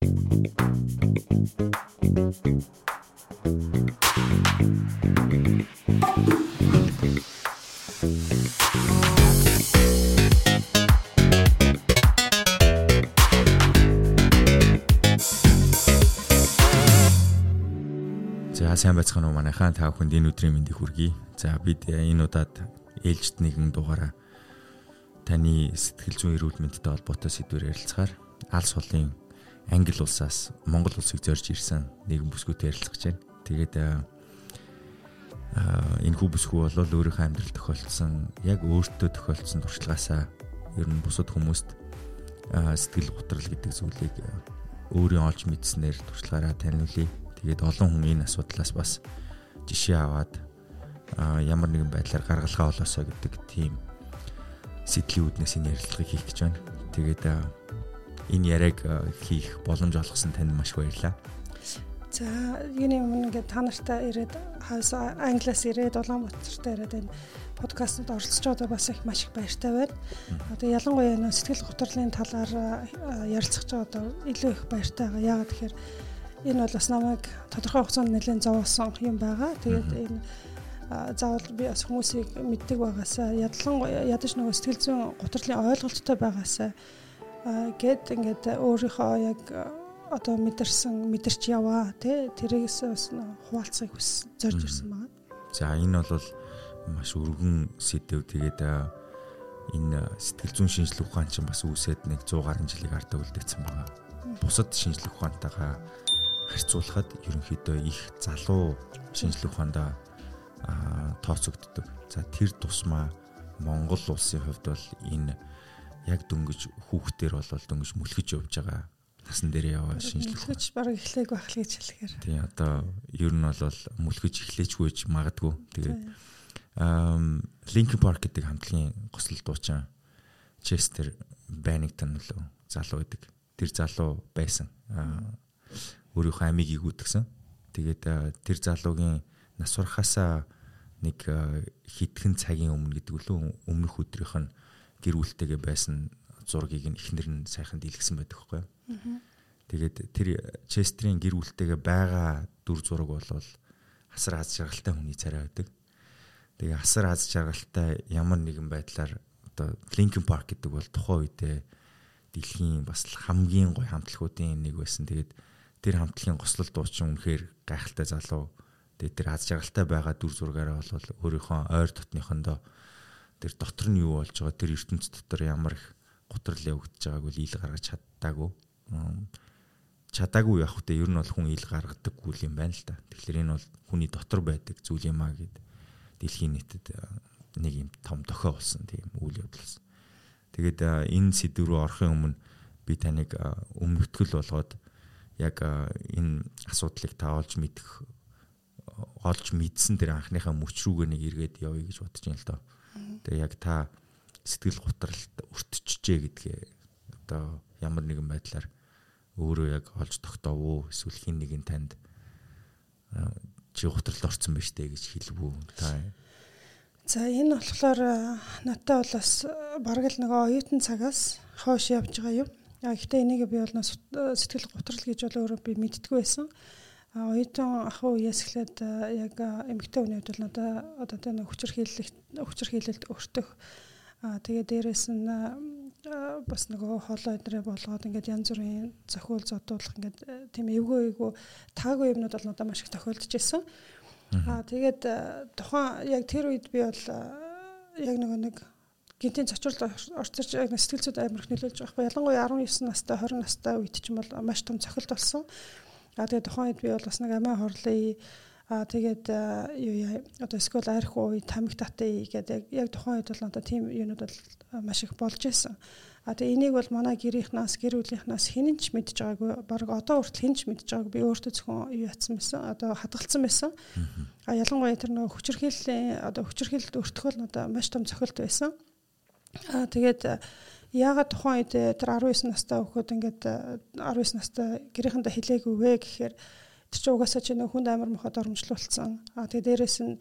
За сайн байцгаана уу манайхаа та бүхэнд энэ өдрийн мэндийг хүргэе. За бид энэ удаад ээлжид нэгэн дугаараа таны сэтгэл зүйн эрүүл мэндтэй холбоотой сэдвээр ярилцахаар алс холын англи улсаас Монгол улсыг зорж ирсэн нэгэн бүсгүйтэй ярилцах гэж байна. Тэгээд энэ хүү бүсгүй бол өөрийнхөө амьдрал тохиолдсон яг өөртөө тохиолдсон туршлагаасаа ер нь бусад хүмүүст сэтгэл готрол гэдэг зүйлийг өөрийн олж мэдснээр туршлагаараа таниулъя Тэгээд олон хүн энэ асуудлаас бас жишээ аваад ямар нэгэн байдлаар гаргалгаа олоосоо гэдэг тийм сэдлийн үүднээс энэ ярилцлагыг хийх гэж байна. Тэгээд энэ яриаг хийх боломж олгосон танд маш баярлалаа. За юуны өмнө ингээд та нартай ирээд хаас англиас ирээд Улаанбаатартай ирээд энэ подкастт оролцож байгаа бас их маш их баяртай байна. Одоо ялангуяа энэ сэтгэл готрлын талаар ярилцах гэж одоо илүү их баяртай байгаа. Яагаад тэгэхээр энэ бол бас намайг тодорхой хугацаанд нэлээд зовоосон юм байгаа. Тэгээд энэ заавал би бас хүмүүсийг мэддэг байгаасаа ядлан ядаж нөгөө сэтгэл зүйн гутралын ойлголттой байгаасаа гэд ингээд өөрийнхөө яг одоо мэдэрсэн мэдэрч яваа тий тэрээс бас хуваалцахыг хүс зорж ирсэн байна. За энэ бол маш өргөн сэдв тэгээд энэ сэтгэл зүйн шинжилгээ ухаан чинь бас үүсээд нэг 100 гаруй жилиг ардаа үлдээсэн байгаа. Бусад шинжилгээ ухаантайгаа харьцуулахад ерөнхийдөө их залуу шинжлэх ухаандаа тооцогддог. За тэр тусмаа Монгол улсын хувьд бол энэ яг дөнгөж хүүхдээр бол дөнгөж мүлгэж явж байгаа насан дээр яваа ухаан. Мүлгэж баг эхлэх байх л гэж хэлэхээр. Тий одоо ер нь бол мүлгэж эхлэжгүйж магадгүй. Тэгээд Linkin Park гэдэг хамтлагийн гослол дуучин Chester Bennington лөө залуу гэдэг. Тэр залуу байсан өөрийнхөө амийг игүүдгсэн. Тэгээд тэр залуугийн нас урахаасаа нэг хитгэн цагийн өмнө гэдэг үлээ өмнөх өдрийнх нь гэр бүлтэйгээ байсан зургийг нь эхнэр нь сайхан дийлгсэн байдаг хгүй. Тэгээд тэр Честрийн гэр бүлтэйгээ байгаа дүр зураг бол асар аз жаргалтай хүний царай байдаг. Тэгээ асар аз жаргалтай ямар нэгэн байдлаар одоо Linkin Park гэдэг бол тухайн үедээ дэлхийн бас хамгийн гоё хамтлагуудын нэг байсан. Тэгээд тэр хамтлагийн гослол дуучин үнэхээр гайхалтай залуу. Тэгээд тэр аз жаргалтай байгаа дүр зургаараа бол өөрийнхөө ойр дотныхондоо тэр дотор нь юу болж байгаа тэр ертөнц дотор ямар их гутрал явагдаж байгааг үл ил гаргаж чаддаагүй. Чадаагүй явах хөтэ ер нь бол хүн ил гаргадаг үйл юм байна л да. Тэгэхээр энэ бол хүний дотор байдаг зүйл юм а гэд дэлхийн нийтэд нэг юм том дохио болсон тийм үйл явдал болсон. Тэгээд энэ сэдв рүү орохын өмнө би таныг өмнөтгэл болгоод яг энэ асуудлыг та олж мэдэх олж мэдсэн тэр анхныхаа мөч рүүгээ нэг эргээд явъя гэж бодож байна л доо. Тэгээ яг та сэтгэл готролд өртчихжээ гэдгээ одоо ямар нэгэн байдлаар өөрөө яг олж тогтоов уу эсвэл хин нэгэн танд чи готролд орсон байж тээ гэж хэлв үү та За энэ болохоор надтай бол бас бараг л нэг оюутан цагаас хойш явж байгаа юм. Гэхдээ энийг би бол сэтгэл готрол гэж бол өөрөө би мэдтгүй байсан. А оюутан ахын үеэс эхлээд яг эмэгтэй хүний хувьд бол надаа одоо тэ нэг хүчирхийлэлт хүчирхийлэлт өртөх а тэгээ дээрэс нь бас нөгөө хоолой өдрөө болгоод ингээд янз бүрийн зохиол зодуулах ингээд тийм эвгүй эвгүй таагүй юмнууд бол надад маш их тохиолдож байсан. Аа тэгээд тухайн яг тэр үед би бол яг нөгөө нэг гинтийн цочрол орцорч сэтгэл зүйд амар их нөлөөлж байгаа ялангуяа 19 настай 20 настай үед ч юм бол маш том цохилт болсон. А тэгээд тухайн үед би бол бас нэг амиа хорлоо А тэгээд юу яа одоо эсвэл арх уу тамиг татаа гэдэг яг тухайн үед бол одоо тийм юунууд бол маш их болж байсан. А тэгээ энийг бол манай гэрийнхнаас гэр бүлийнхнаас хинэн ч мэдж байгаагүй баг одоо хүртэл хинэн ч мэдж байгааг би өөртөө зөвхөн юу ятсан байсан одоо хадгалсан байсан. А ялангуяа тэр нөгөө хүчирхийллийн одоо хүчирхийлэлд өртгөл одоо маш том цохилт байсан. Аа тэгээд яагаад тухайн үед э, тэр 19 настай хөхөд ингээд 19 э, настай гэрийнхэндээ хэлээгүй вэ гэхээр тэр чинь угаасаа чи нөх хүнд амар мохот оромжлуулсан. Аа тэгээд дээрэс нь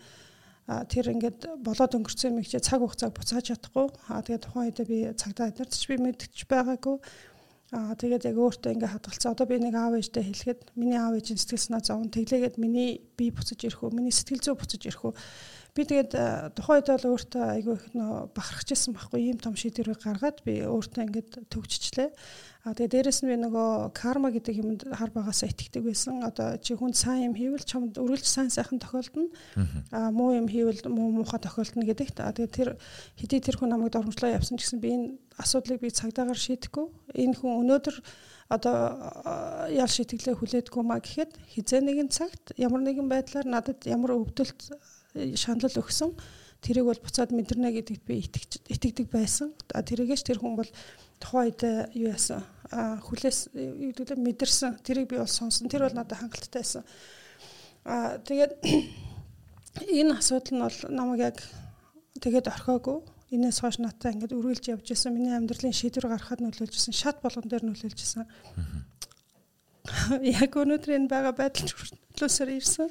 тэр ингээд болоод өнгөрцөн мэгчээ цаг хугацааг буцааж чадахгүй. Аа тэгээд тухайн үед би цагдаа эднэрч би мэдчих байгаагүй. Аа тэгээд яг өөртөө ингээ хадгалцсан. Одоо би нэг аав ээжтэй хэлэхэд миний аав ээжийн сэтгэл санаа зовн тэглээгээд миний бие буцаж ирэх үү, миний сэтгэл зүй буцаж ирэх үү. Би тэгээд тухайн үед бол өөртөө айгүй их нөө бахархажсэн байхгүй ийм том шийдвэрийг гаргаад би өөртөө ингээд төгжчихлээ. А тэгээ дээрэс нь би нөгөө карма гэдэг юмд хар багасаа итгэдэг байсан. Одоо чи хүн сайн юм хийвэл чамд өргөлж сайн сайхан тохиолдно. А муу юм хийвэл муу муухай тохиолдно гэдэгт. А тэгээ тэр хэдий тэр хүн намайг дормжлоо явсан гэсэн би энэ асуудлыг би цагдаагаар шийдэхгүй. Энэ хүн өнөөдөр одоо ял шийтгэлээ хүлээдгүй маа гэхэд хизээ нэгэн цагт ямар нэгэн байдлаар надад ямар өвдөлт шанал өгсөн. Тэрийг бол буцаад мэдэрнэ гэдэгт би итгэдэг байсан. А тэрийгээс тэр хүн бол тухайн үед юу яасан? Хүлээс юу гэдэг мэдэрсэн. Тэрийг би бол сонсон. Тэр бол надад хангалттай байсан. А тэгээд энэ асуудал нь бол намайг яг тэгээд орхиогүй. Энэс хойш надад ингээд үргэлж явж исэн миний амьдралын шийдвэр гаргахад нөлөөлж исэн шат болгон дээр нөлөөлж исэн яг өнөөдөр энэ байгаа байдал нөлөөсөр ирсэн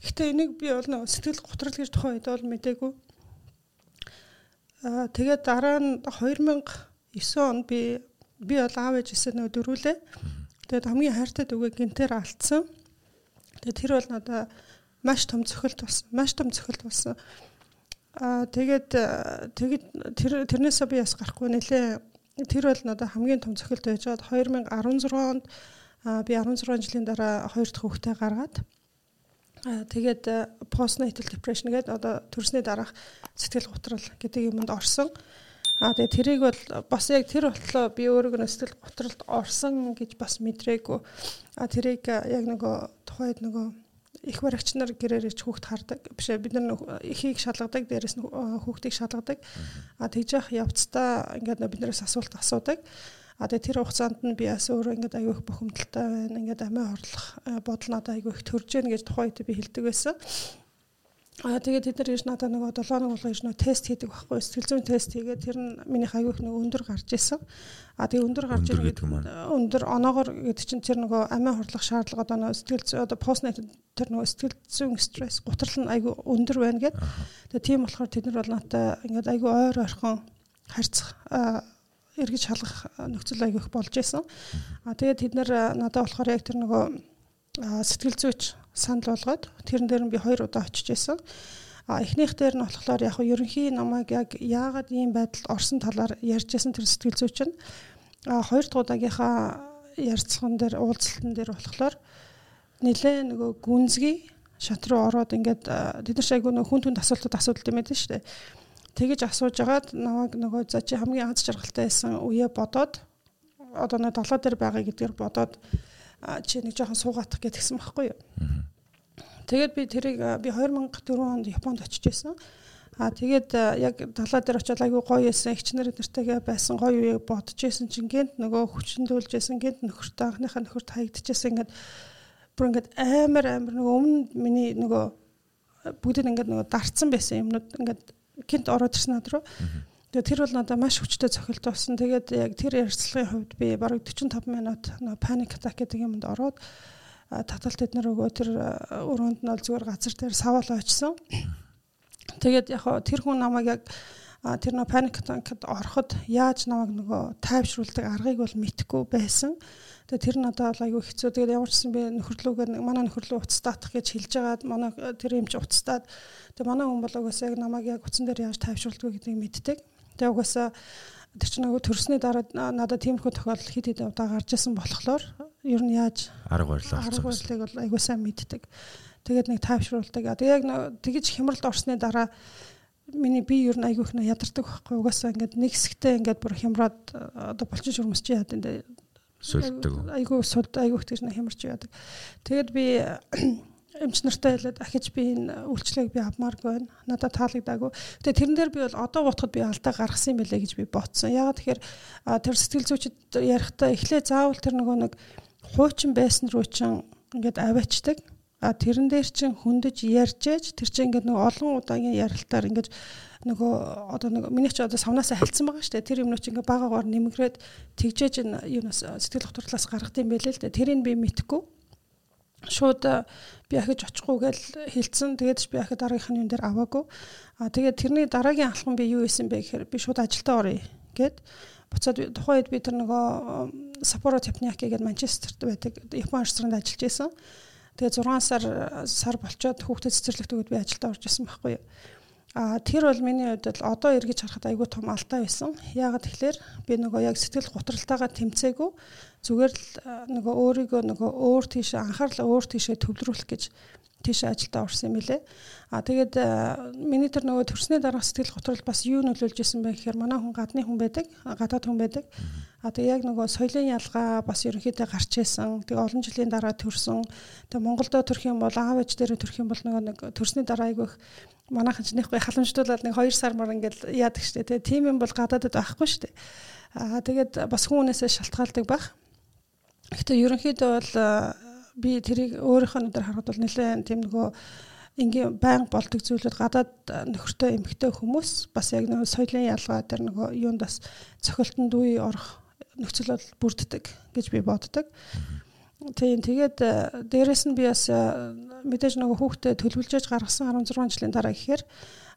Гэхдээ энийг би бол сэтгэл готрол гэж тухайн үед бол мдээгүй Аа тэгээд дараа нь 2009 он би би бол аав ээжээсээ нөө дөрүүлээ. Тэгээд хамгийн хайртай дүүгээ гинтээр алдсан. Тэгээд тэр бол надаа маш том цохилт болсон. Маш том цохилт болсон. Аа тэгээд тэгээд тэр тэрнээсээ би яс гарахгүй нэлээ тэр бол надад хамгийн том цохилт байж байгаад 2016 онд би 16 жилийн дараа хоёр дахь хүүхдээ гаргаад тэгээд postnatal depression гэдэг одоо төрсний дараах сэтгэл готрол гэдэг юмд орсон. Аа тэгээ тэрийг бол бас яг тэр болтлоо би өөрийгөө сэтгэл готролд орсон гэж бас мэдрээгүй. Аа тэрийг яг нөгөө тухайд нөгөө их баригч нар гэрээр ич хүүхд хардаг. Биш ээ бид нар эхийг шалгадаг, дээрэс нь хүүхдийг шалгадаг. Аа тэгж явах явцдаа ингээд биднээс асуулт асуудаг. А тэгээ тэр хугацаанд нь би бас өөрөө ингээд аягүй их бухимдалтай байна. Ингээд амиа хорлох бодол надад аягүй их төрж гэнэ гэж тухайн үед би хэлдэг байсан. А тэгээд тэд нар ирж надад нөгөө 7 хоног болгоо ирж нөгөө тест хийдэг байхгүй сэтгэл зүйн тест хийгээд тэр нь минийх аягүй их нөгөө өндөр гарч исэн. А тэгээд өндөр гарч ирээд өндөр оноогоор гэдэг чинь тэр нөгөө амиа хорлох шаардлага одоо нөгөө сэтгэл одоо постнет тэр нөгөө сэтгэл зүйн стресс гутрал нь аягүй өндөр байна гэд. Тэгээд тийм болохоор тэд нар бол надад ингээд аягүй ойр ойрхон харьцах эргэж халах нөхцөл аягүйх болж исэн. А тэгээд тэд нар надад болохоор яг тэр нөгөө сэтгэл зүйч санал болгоод тэрэн дээр нь би хоёр удаа очиж исэн. А эхнийх дээр нь болохоор яг ерөнхий намайг яг яагаад ийм байдалд орсон талаар ярьж исэн тэр сэтгэл зүйч нь а хоёр дахь удаагийнхаа ярьцхан дээр уулзалтан дээр болохоор нэлээ нөгөө гүнзгий шат руу ороод ингээд тэд нар шайгуу нөгөө хүн түнд асуултууд асуудал юм байдаг шүү дээ тэгэж асууж агаад намайг нөгөө за чи хамгийн аз жаргалтай байсан үе бодоод одоо нэг долоо дээр байгаа гэдгээр бодоод чи нэг жоохон суугаатах гэдгсэн байхгүй юу. Тэгээд би тэрийг би 2004 онд Японд очиж байсан. А тэгээд яг далаа дээр очиод айгүй гоё байсан. Игчнэр нэртэйгээ байсан гоё үеийг бодож байсан чинь гэнт нөгөө хүчндүүлж байсан. Гэнт нөхөртөө анхныхаа нөхөрт хаягдчихсан. Ингээд бүр ингээд амар амар нөгөө өмнө миний нөгөө бүгд ингээд нөгөө дарцсан байсан юмнууд ингээд гинт ороод ирсэн над руу. Тэгээ тэр бол надад маш хүчтэй цохилт болсон. Тэгээд яг тэр ярилцлагын хувьд би бараг 45 минут паник атак гэдэг юмд ороод таталт эднэр өгөө тэр өрөөнд нь бол зүгээр газар дээр савал очсон. Тэгээд яг тэр хүн намайг яг тэр нөө паник атакад ороход яаж намайг нөгөө тайвшруулдаг аргыг бол мэдэхгүй байсан. Тэгээ тэр надад бол айгүй хэцүү. Тэгээд ямар ч гэсэн би нөхөрлөөгээ манай нөхөрлөө уцтаатах гэж хэлж агаад манай тэр юм чи уцтаад тэгээ манай хүн бол угаасаа яг намайг яг утсан дээр яаж тайвшруулдаг гэдгийг мэддэг. Тэгээ угаасаа тэр чинь нөгөө төрсний дараа надад тиймэрхүү тохиолдол хэд хэд удаа гарч исэн болохоор ер нь яаж арга барилаа арга барилыг бол айгүй сайн мэддэг. Тэгээд нэг тайвшруулдаг. Тэгээ яг тэгэж хямралд орсны дараа миний би ер нь айгүй их ядардаг байхгүй угаасаа ингээд нэг хэсэгтээ ингээд бүр хямраад одоо болчин шүрмэс чи яа энэ сулдаг. Айгүй сул айгүй тэгж нэг хямарч яадаг. Тэгэд би эмч нартай хэлээд ахиж би энэ үйлчлэгийг би авмааргүй байна. Надад таалагдаагүй. Тэгээ тэрэн дээр би бол одоо гутахад би алдаа гаргасан юм байлээ гэж би бодсон. Ягаад тэгэхээр тэр сэтгэл зүйчд ярихдаа эхлээ заавал тэр нөгөө нэг хуучин байсан руу чин ингээд аваачдаг. А тэрэн дээр чин хөндөж ярьж тэр чин ингээд нөгөө олон удаагийн ярилтаар ингээд нөгөө одоо нэг миний ч одоо савнасаа хальцсан байгаа шүү дээ. Тэр юмнууд чинь ингээ багаагаар нэмгрээд тэгжээж юунаас сэтгэл хөдлөлөөс гаргад юм байлээ л дээ. Тэрийг би мэдхгүй. шууд би ахиж очихгүй гэл хэлсэн. Тэгээд би ахи дараагийнхын юм дээр аваагүй. А тэгээд тэрний дараагийн алхам би юу исэн бэ гэхээр би шууд ажилдаа оръё гэд буцаад тухайн үед би тэр нөгөө Сапоро Тепняки гэдэг Манчестерт байдаг Япон арсранд ажиллаж байсан. Тэгээ 6 сар сар болчоод хүүхдэд цэцэрлэгт өгөөд би ажилдаа орж исэн байхгүй юу. А тэр бол миний хувьд бол одоо эргэж харахад айгүй том алдаа байсан. Яагаад тэгэхээр би нөгөө яг сэтгэл готролтойгоо тэмцээгүй зүгээр л нөгөө өөрийгөө нөгөө өөр тийш анхаарал өөр тийшээ төвлөрүүлэх гэж тийш ажилдаа орсон юм билэ. А тэгээд миний тэр нөгөө төрсний дараах сэтгэл готрол бас юу нөлөөлж исэн бэ гэхээр манай хүн гадны хүн байдаг, гадаад хүн байдаг. А тэгээд яг нөгөө соёлын ялгаа бас ерөнхийдөө гарч исэн. Тэгээд олон жилийн дараа төрсөн. Тэгээд Монголдо төрөх юм бол аав ээж дээрээ төрөх юм бол нөгөө нэг төрсний дараа айгүйх манайхан ч нэхгүй халамжтуулаад нэг 2 сар мөр ингээл яадаг штэ тий. Тим юм бол гадаадд байхгүй штэ. Аа тэгээд бас хүмүүнээсээ шалтгаалдаг баг. Гэхдээ ерөнхийдөө бол би тэрийг өөрийнхөө өдөр харахад бол нэлээд тийм нөгөө ингийн байнга болдог зүйлүүд гадаад нөхөртэй эмэгтэй хүмүүс бас яг нөгөө соёлын ялгаа дээр нөгөө юунд бас цохилтонд үе орох нөхцөл бол бүрддэг гэж би боддог. Тийм тэгээд э, дээрэс нь би бас э, мэдээж нөгөө хүүхдэд төлөвлөж гаргасан 16 жилийн дараа гэхээр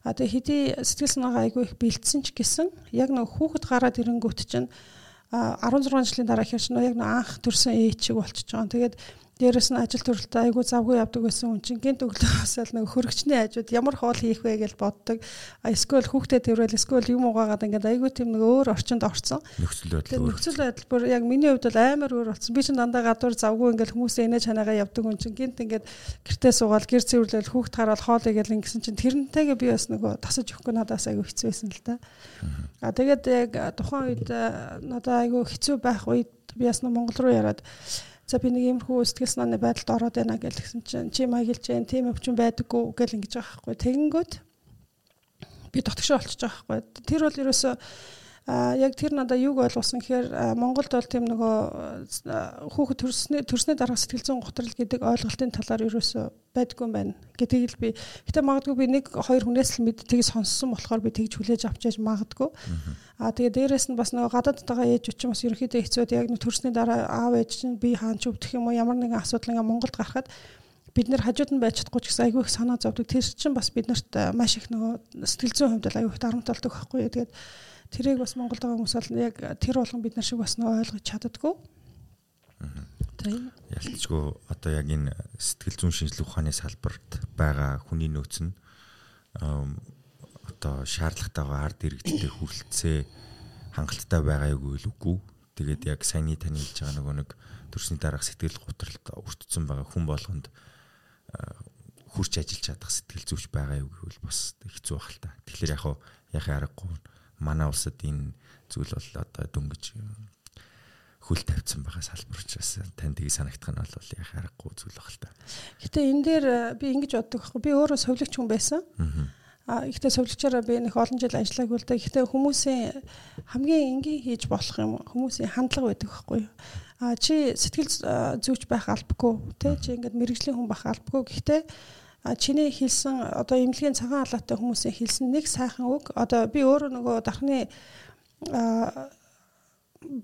а тэгээ хэдий сэтгэл санаагаа айгүй их бэлдсэн ч гэсэн яг нөгөө хүүхэд гараад ирэнгүүт чинь 16 жилийн дараа ихэр чинь яг нөгөө анх төрсэн ээж чиг болчихж байгаа. Тэгээд Дээрэс нь ажил төрөлтөө айгүй завгүй явдаг байсан хүн чинь гинт өглөөс л нэг хөргөчний хажууд ямар хоол хийх вэ гэж боддог. Эсвэл хүүхдэд тэрвэл эсвэл юм уугаад ингээд айгүй тийм нэг өөр орчинд орцсон. Нөхцөл байдал өөр. Нөхцөл байдал бүр яг миний хувьд бол амар өөр болсон. Би чинь дандаа гадуур завгүй ингээд хүмүүсээ инээж чанаагаа явдаг хүн чинь гинт ингээд гэртээ суугаад гэр цэвэрлэл хүүхд хараал хоол игээл ингэсэн чинь тэрнтэйгээ би бас нөгөө тасаж өгөхгүй надаас айгүй хэцүү байсан л да. А тэгээд яг тухайн үед надад айгүй хэцүү байх үед би бас Монгол руу яраад За би нэг иймэрхүү сэтгэл санааны байдалд ороод байна гэсэн чинь чи маягилж जैन тийм өвчин байдаггүй гэл ингэж байгаа байхгүй. Тэгэнгүүт би дотгошоо олчихж байгаа байхгүй. Тэр бол ерөөсөө А яг тэр надаа юг ойлгуулсан гэхээр Монголд бол тийм нөгөө хүүхэд төрснөө төрснөө дараа сэтгэл зүйн готрол гэдэг ойлголтын талаар ерөөсөө байдгүй юм байна гэдгийг л би гэтээ магадгүй би нэг хоёр хүнээс л мэдтгийг сонссон болохоор би тэгж хүлээж авч яж магадгүй. А тэгээ дээрэс нь бас нөгөө гадаадтайгаа ээж өчм бас ерөөхдөө хэцүүд яг нэг төрсний дараа аав ээж чинь би хаан ч өвдөх юм уу ямар нэгэн асуудал ингээ Монголд гарахад бид нэр хажууд нь байж чадахгүй ч гэсэн айгүй их санаа зовдөг. Тэр чинь бас биднэрт маш их нөгөө сэтгэл зүйн хувьд айгүй их дарамт болдог байхгүй. Тэгээд тэрийг бас Монголд байгаа хүмүүс бол яг тэр болгон бид нар шиг бас нөө ойлгож чаддаггүй. Тийм. Ялцгүй одоо яг энэ сэтгэл зүйн шинжилгээ ухааны салбарт байгаа хүний нөөц нь одоо шаардлагатайгаа ард иргэдтэй хүрэлцээ хангалттай байгаа юу үгүй. Тэгээд яг саяны таны хэлж байгаа нөгөө нэг төрсний дараах сэтгэл готролд өртсөн байгаа хүн болгонд хурц ажиллаж чадах сэтгэл зүйч байгаа юу гэвэл бас хэцүү байх л та. Тэгэхээр яг яхаа аргагүй манай улсад энэ зүйл бол одоо дөнгөж хөл тавьсан байгаа салбар учраас танд тийг санагдах нь бол яг харахгүй зүйл баг л та. Гэтэ энэ дээр би ингэж боддог байхгүй би өөрөө совлогч хүн байсан. Аа ихтэй совлогчороо би нэг олон жил ажиллаагүй л да. Гэхдээ хүмүүсийн хамгийн энгийн хийж болох юм хүмүүсийн хандлага байдаг байхгүй юу? А чи сэтгэл зүйч байх албагүй тий чи ингээд мэрэгжлийн хүн байх албагүй. Гэхдээ чиний хэлсэн одоо имлэгийн цагаан халаатай хүмүүсийн хэлсэн нэг сайхан үг одоо би өөрөө нөгөө дархны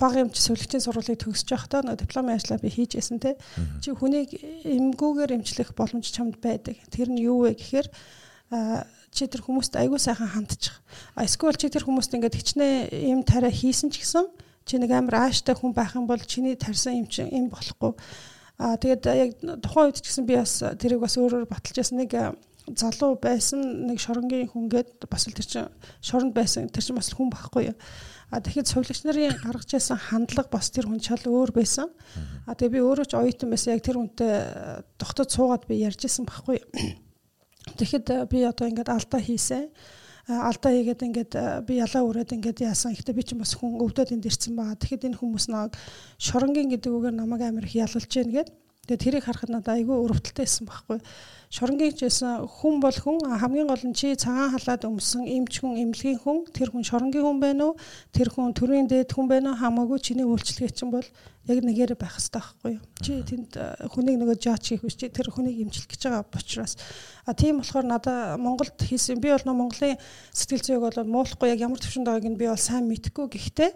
баг эмч сувлагчийн сургуулийг төгсөж байхдаа нөгөө дипломын ажлаа би хийж байсан те чи хүнийг эмгүүгээр эмчлэх боломж чамд байдаг. Тэр нь юу вэ гэхээр чи тэр хүмүүст айгүй сайхан хандчих. А эсвэл чи тэр хүмүүст ингээд хичнээн юм тариа хийсэн ч гэсэн чи нэг амар ааштай хүн байх юм бол чиний тарьсан юм чи юм болохгүй Аа тэгээд яг тухайн үед ч гэсэн би бас тэрийг бас өөрөөр баталж ясан нэг залуу байсан нэг шоронгийн хүнгээд бас л тэр чин шоронд байсан тэр чин бас хүн байхгүй юу. А тэгэхэд совлогч нарын гаргаж ясан хандлага бас тэр хүн чал өөр байсан. А тэгээ би өөрөө ч оюутан байсан яг тэр хүнтэй тогтод суугаад би ярьж исэн байхгүй юу. Тэгэхэд би одоо ингээд алдаа хийсэн алдаа хийгээд ингээд би ялаа өрөөд ингээд яасан. Гэхдээ би ч бас хүн өвдөд энд ирсэн байгаа. Тэгэхэд энэ хүмүүс нэг шоронгийн гэдэг үгээр намайг амар их ялалж гин гээд тэгээд тэрийг харахад надад айгүй өрөвдөлтэй байсан байхгүй. Шоронгийн ч байсан хүн бол хүн хамгийн гол нь чи цагаан халаад өмсөн эмч хүн эмнэлгийн хүн тэр хүн шоронгийн хүн байна уу? Тэр хүн төрийн дээд хүн байна уу? Хамаагүй чиний үйлчлэгээ чинь бол яг нэгээрээ байх хэрэгтэй байхгүй юу? Чи тэнд хүнийг нөгөө жаач хийх биш чи тэр хүнийг эмчлэх гэж байгаа учраас а тийм болохоор надаа Монголд хийсэн би бол Монголын сэтгэл зүйг бол муулахгүй яг ямар төвшөнд байгааг нь би бол сайн мэдэхгүй гэхдээ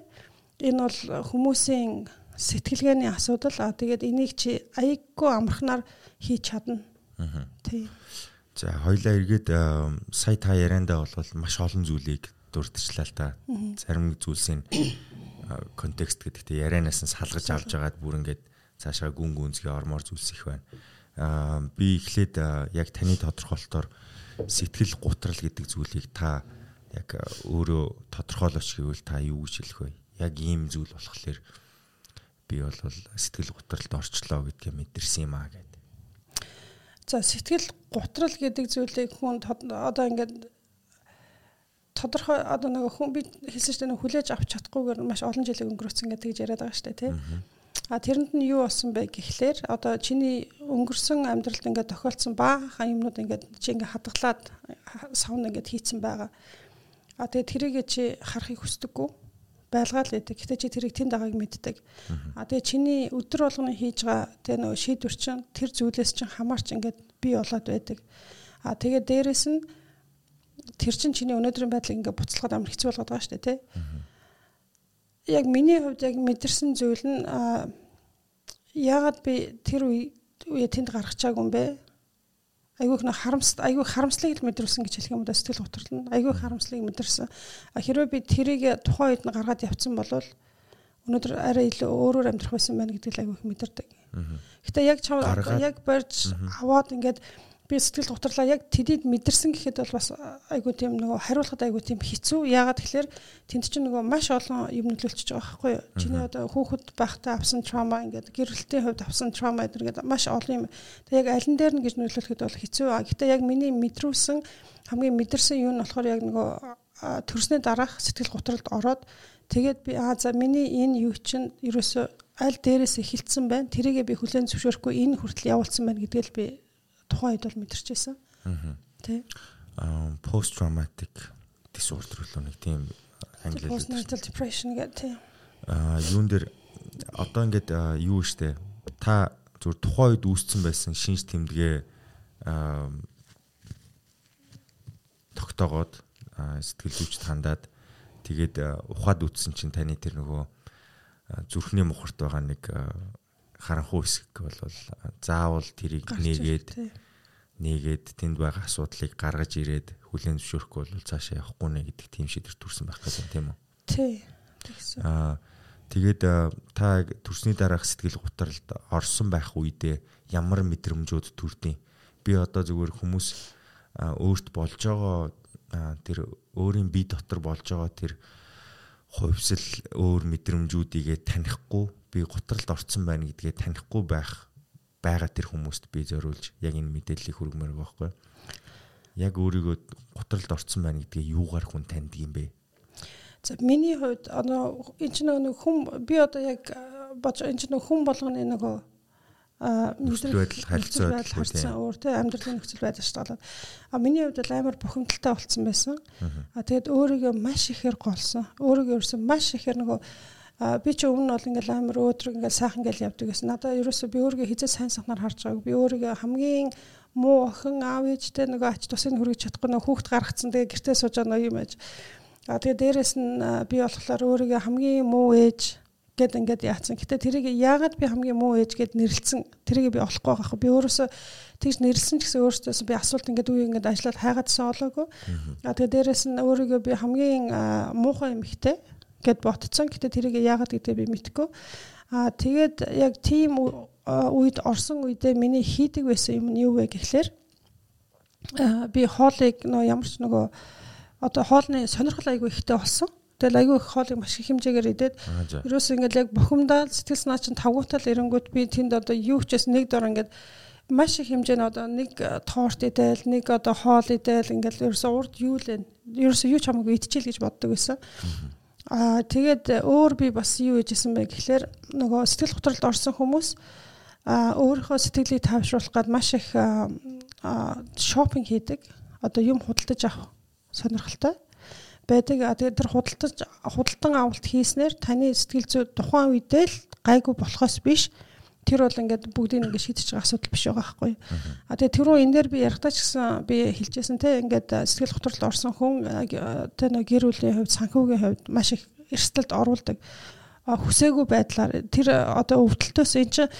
энэ бол хүмүүсийн сэтгэлгээний асуудал аа тэгээд энийг чи аяггүй амархнаар хийж чадна. Аа. Тийм. За хоёлаа эргээд сая та яриандаа бол маш олон зүйлийг дурдчихлаа л та. Зарим зүйлсийн контекст гэдэгтээ ярианаас нь салгаж авч байгаад бүр ингээд цаашаа гүн гүнзгий ормоор зүйлс их байна. Аа би эхлээд яг таны тодорхойлолтоор сэтгэл гутрал гэдэг зүйлийг та яг өөрөө тодорхойлооч гэвэл та юу гэж хэлэх вэ? Яг ийм зүйл болохоор би бол сэтгэл гутралд орчлоо гэдгээ мэдэрсэн юм аа гэдэг. За сэтгэл гутрал гэдэг зүйлийг хүн одоо ингээд тодорхой одоо нэг хүн би хэлсэн чинь хүлээж авч чадахгүйгээр маш олон жилиг өнгөрөөсөн гэдэг гэж яриад байгаа шүү дээ тий. А тэрэнд нь юу болсон бэ гэхлээр одоо чиний өнгөрсөн амьдралд ингээд тохиолдсон баахан юмнууд ингээд чи ингээд хадгалаад савн ингээд хийцэн байгаа. А тэгээд тэрийг чи харахыг хүсдэггүй байлгаал байдаг. Гэтэ чи тэрийг тэнд байгааг мэддэг. А тэгээ чиний өдөр болгоно хийж байгаа тэгээ нөгөө шийдвэр чинь тэр зүйлээс чинь хамаарч ингээд бий болоод байдаг. А тэгээ дээрэс нь тэр чинь чиний өнөөдрийн байдлыг ингээд буцалгаад амар хэцүү болгоод байгаа шүү дээ, тий. Яг миний хувьд яг мэдэрсэн зүйл нь яагаад би тэр үе тэнд гарах чаагүй юм бэ? Айгүйх нэг харамс айгүй харамслыг л мэдрүүлсэн гэж хэлэх юм да сэтгэл готрол нь айгүй харамслыг мэдэрсэн. Хэрвээ би тэрийг тухайн үед нь гаргаад явцсан бол өнөөдөр арай илүү өөрөөр амьдрах байсан байна гэдгийг айгүйх мэдэрдэг. Гэтэ яг чам яг барьж аваад ингээд би сэтгэл готрлаа яг тэдийд мэдэрсэн гэхэд бол бас айгүй тийм нөгөө хариулахад айгүй тийм хэцүү. Яагаад тэгэхээр тэнд чинь нөгөө маш олон юм нөлөөлчихөж байгаа байхгүй юу? Чиний одоо хүүхэд байхдаа авсан траума ингээд гэрэлтийн хувьд авсан траума гэдэг маш олон юм. Тэг яг ален дээр нь гэж нөлөөлөхөд бол хэцүү. Гэтэ яг миний мэдрүүлсэн хамгийн мэдэрсэн юу нь болохоор яг нөгөө төрснөө дараах сэтгэл готролд ороод тэгээд би аа за миний энэ юу чинь ерөөсөө аль дээрээс эхэлсэн байна. Тэрийгээ би хүлээн зөвшөөрөхгүй энэ хүртэл явуулсан байна гэдгээл би тухайн үед бол мэдэрч байсан. Аа. Тэ. Аа post traumatic disorder л нэг тийм англиар postnatal depression гэдэг тийм. Аа юун дээр одоо ингээд юу штэ та зүгээр тухайн үед үүссэн байсан шинж тэмдэгэ аа тогтоогоод сэтгэл зүйчд хандаад тэгээд ухаад үтсэн чинь таны тэр нөгөө зүрхний мухарт байгаа нэг харанхуй хэсэг бол заавал тэрийг нээгээд нээгээд тэнд байгаа асуудлыг гаргаж ирээд хүлээн зөвшөөрөхгүй бол цаашаа явахгүй нэ гэдэг тийм шийдвэр төрсэн байх гэсэн тийм үү? Тий. Аа тэгээд та төрсний дараах сэтгэл гутралд орсон байх үедээ ямар мэдрэмжүүд төрдیں۔ Би одоо зүгээр хүмүүс өөрт болж байгаа тэр өөрийн бие дотор болж байгаа тэр хувьсэл өөр мэдрэмжүүдийг танихгүй би гутралд орцсон байна гэдгээ танихгүй байх байгаа тэр хүмүүст би зориулж яг энэ мэдээллийг хүргэмээр байхгүй. Яг өөрийгөө гутралд орцсон байна гэдгээ юугаар хүн таньдаг юм бэ? За миний хувьд одоо энэ ч нэг хүм би одоо яг бож энэ ч нэг хүм болгоны нөгөө нөхцөл байдал харилцаа өөр тэ амьдралын нөхцөл байдал шалтгаалаад а миний хувьд бол амар бухимдалтай болцсон байсан. А тэгээд өөрийгөө маш ихээр голсон. Өөрийгөө ерөөсөн маш ихээр нөгөө би ч өмнө бол ингээл амар өөдрөг ингээл сайхан ингээл явдаг гэсэн. Надаа ерөөсөө би өөрийгөө хизээ сайн сайхнаар харж байгааг. Би өөрийгөө хамгийн муу охин аав ээжтэй нөгөө ач тусыг хүргэж чадахгүй нөгөө хүүхд гаргацсан тэгээ гэртээ сууж байгаа юм ээж. А тэгээ дээрэс нь би болохоор өөрийгөө хамгийн муу ээж гэд ингээд яатсан. Гэтэ тэрийг яагаад би хамгийн муу ээж гэд нэрлэлсэн тэрийг би олохгүй байгаа. Би өөрөөсөө тэгж нэрлсэн ч гэсэн өөрөөсөө би асуулт ингээд үе ингээд ажиллаад хайгаадсан олоогүй. А тэгээ дээрэс нь өөрийгөө би хамгийн муухай юм ихтэй гэд ботцсон. Гэтэ тэрийг яагаад гэдэг би мэдэхгүй. Аа тэгээд яг тийм үед орсон үедээ миний хийдэг байсан юм нь юу вэ гэхлээр би хоолыг нөө ямар ч нөгөө одоо хоолны сонирхол айгүй ихтэй болсон. Тэгэл айгүй их хоолыг маш их хэмжээгээр идээд ерөөс ингээд яг бухимдаад сэтгэл санаа чинь тавгуутал ирэнгүүт би тэнд одоо юу ч гэсэн нэг дор ингээд маш их хэмжээний одоо нэг торт идээл нэг одоо хоол идээл ингээд ерөөсөө урд юу лээ ерөөсөө юу ч хамаагүй идчихэл гэж боддог байсан. Аа тэгээд өөр би бас юу хийжсэн бэ гэхлээр нөгөө сэтгэл готролд орсон хүмүүс аа өөрийнхөө сэтгэлийг тайвшруулах гад маш их шопинг хийдэг. Одоо юм худалдаж авах сонирхолтой байдаг. Тэгээд тэр худалдаж худалдан авалт хийснээр таны сэтгэл зүй тухайн үедээ л гайгүй болохоос биш тэр бол ингээд бүгдийг ингээд шийдэж байгаа асуудал биш байгаа байхгүй. А тэгээ тэрөө энэ дээр би ярихдаа ч гэсэн би хэлчихсэн те ингээд сэтгэл готролд орсон хүн тэ нэг гэр бүлийн хувьд санхүүгийн хувьд маш их эрсдэлд оруулдаг. хүсээгүй байдлаар тэр одоо өвдөлтөөс эн чинь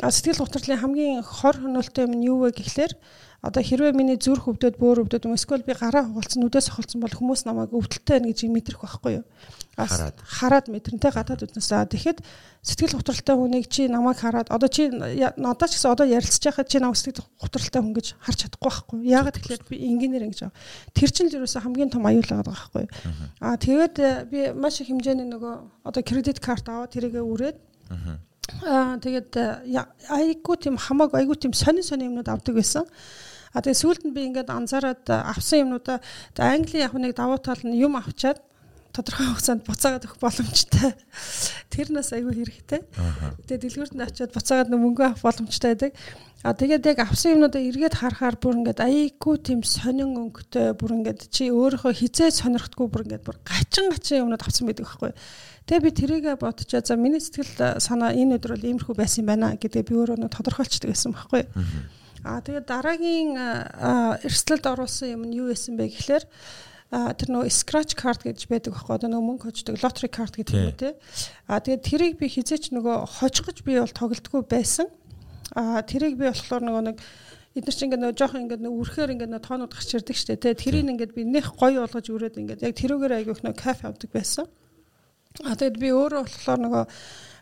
сэтгэл готрлын хамгийн хор хөнөөлтөй юм нь юу вэ гэхлээр одоо хэрвээ миний зүрх өвдөд бөөр өвдөд эсвэл би гараа хугалцсан нүдээс хохолцсон бол хүмүүс намайг өвдөлттэй байна гэж мэдрэх байхгүй юу? Хараад. хараад мэдрэнтэй гадаад үзнэсээ тэгэхэд сэтгэл готролтой хүнийг чи намайг хараад одоо чи надад ч гэсэн одоо ярилцж байхад чи намайг сэтгэл готролтой хүн гэж харж чадахгүй байхгүй яагаад тэгэхээр би инженеэр ингэж байгаа. Тэр чинь л ерөөсө хамгийн том аюул байгаа байхгүй аа тэгээд э, би маш их хэмжээний нөгөө одоо кредит карт аваад тэрийгэ үрээд. Аа тэгээд э, айгуу тийм хамааг айгуу тийм сонин сонин юмнууд авдаг байсан А тэгээ сүүлд нь би ингээд анзаараад авсан юмнуудаа Англи яг нэг давуу тал нь юм авчаад тодорхой хугацаанд буцаагаад өгөх боломжтой. Тэр нас айгүй хэрэгтэй. Тэгээ дэлгүүрт нь очиод буцаагаад мөнгө авах боломжтой байдаг. А тэгээд яг авсан юмнуудаа эргээд харахаар бүр ингээд аяйггүй тийм сонин өнгөтэй бүр ингээд чи өөрийнхөө хизээ сонирхдаггүй бүр ингээд бүр гачин гачин юмнууд авсан байдаг байхгүй. Тэгээ би тэрийгэ бодчоо за миний сэтгэл санаа энэ өдөр бол иймэрхүү байсан юм байна гэдэг би өөрөө тодорхойлцдог байсан байхгүй. Аа тэгээд дараагийн эрсдэлд оруулсан юм нь юу байсан бэ гэхлээр тэр нөгөө scratch card гэж байдаг байхгүй одоо нөгөө мөнгө хождог lottery card гэдэг юм тий. Аа тэгээд тэрийг би хизээч нөгөө хожгож би бол тоглолтгүй байсан. Аа тэрийг би болохоор нөгөө нэг эдгээр чинь ингээд нөгөө жоох ингээд нөгөө үрхээр ингээд нөгөө тоонууд гарч ирдэг штэ тий. Тэрийг ингээд би нэх гоё болгож үрээд ингээд яг тэрүүгээр айгүйх нөгөө кафе авдаг байсан. Аа тэгээд би өөрөө болохоор нөгөө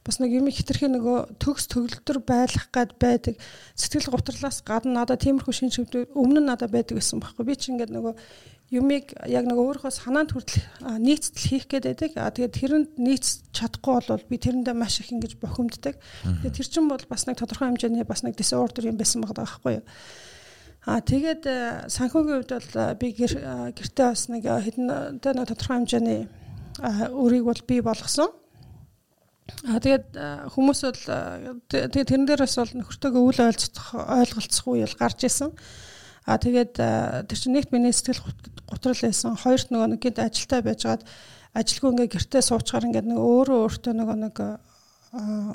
бас нэг юм хитрхи нөгөө төгс төгөлдөр байлах гад байдаг. Сэтгэл гутралаас гадна надад тиймэрхүү шин шивдүүд өмнө нь надад байдаг гэсэн байхгүй. Би чи ингээд нөгөө юмыг яг нөгөө өөрийнхөө санаанд хүртэл нийцтэл хийх гээд байдаг. А тэгээд тэрэнд нийц чадахгүй бол би тэрэндээ маш их ингэж бохимддаг тэгээд тэр чин бол бас нэг тодорхой хэмжээний бас нэг disorder юм байсан байгаа байхгүй юу? А тэгээд санхүүгийн хувьд бол би гэртээ бас нэг хэдэн тэ нэг тодорхой хэмжээний өрийг бол бий болгосон. А тэгээд хүмүүс бол тэгээд тэрэн дээрээс бол нөхөртөөгөө үл ойлцох ойлголцох үе л гарч исэн. А тэгээд тэр чинь нэгт миний сэтгэл готрол байсан. Хоёрт нөгөө нэг гинт ажилтаа байжгаад ажилгүй ингээ гэртээ суучгаар ингээ нэг өөрөө өөртөө нөгөө нэг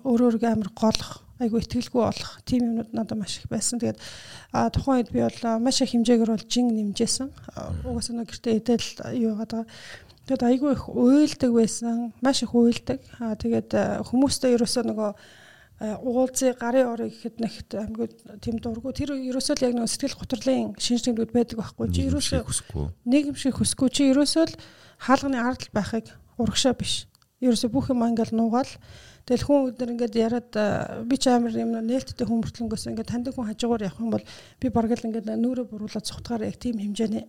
өөрөө өөргөө амар голох айгу итгэлгүй болох тийм юмнууд надад маш их байсан. Тэгээд тухайн үед би бол маш их хэмжээгээр бол жин нэмжсэн. Угаасаа нөгөө гэртээ идэл юу байгаа Тэгэд айгүй их уйлдаг байсан. Маш их уйлдаг. Аа тэгээд хүмүүстэй ерөөсөө нөгөө уулзыг гарын орыг гэхэд нэгт амгүй тийм дургу тэр ерөөсөө л яг нэг сэтгэл готрлын шинжлэхүүнүүд байдаг байхгүй. Чи ерөөсөө нийгэм шиг хүсгүй чи ерөөсөө л хаалганы ард байхыг урагшаа биш. Ерөөсөө бүх юм ингээл нуугаал. Тэгэл хүн өдөр ингээд яриад би ч амар юм нээлттэй хүн мөртлөнгөөс ингээд таньдаг хүн хажуугаар явах юм бол би бараг л ингээд нүрэ буруулаад цухтгаар яг тийм хэмжээний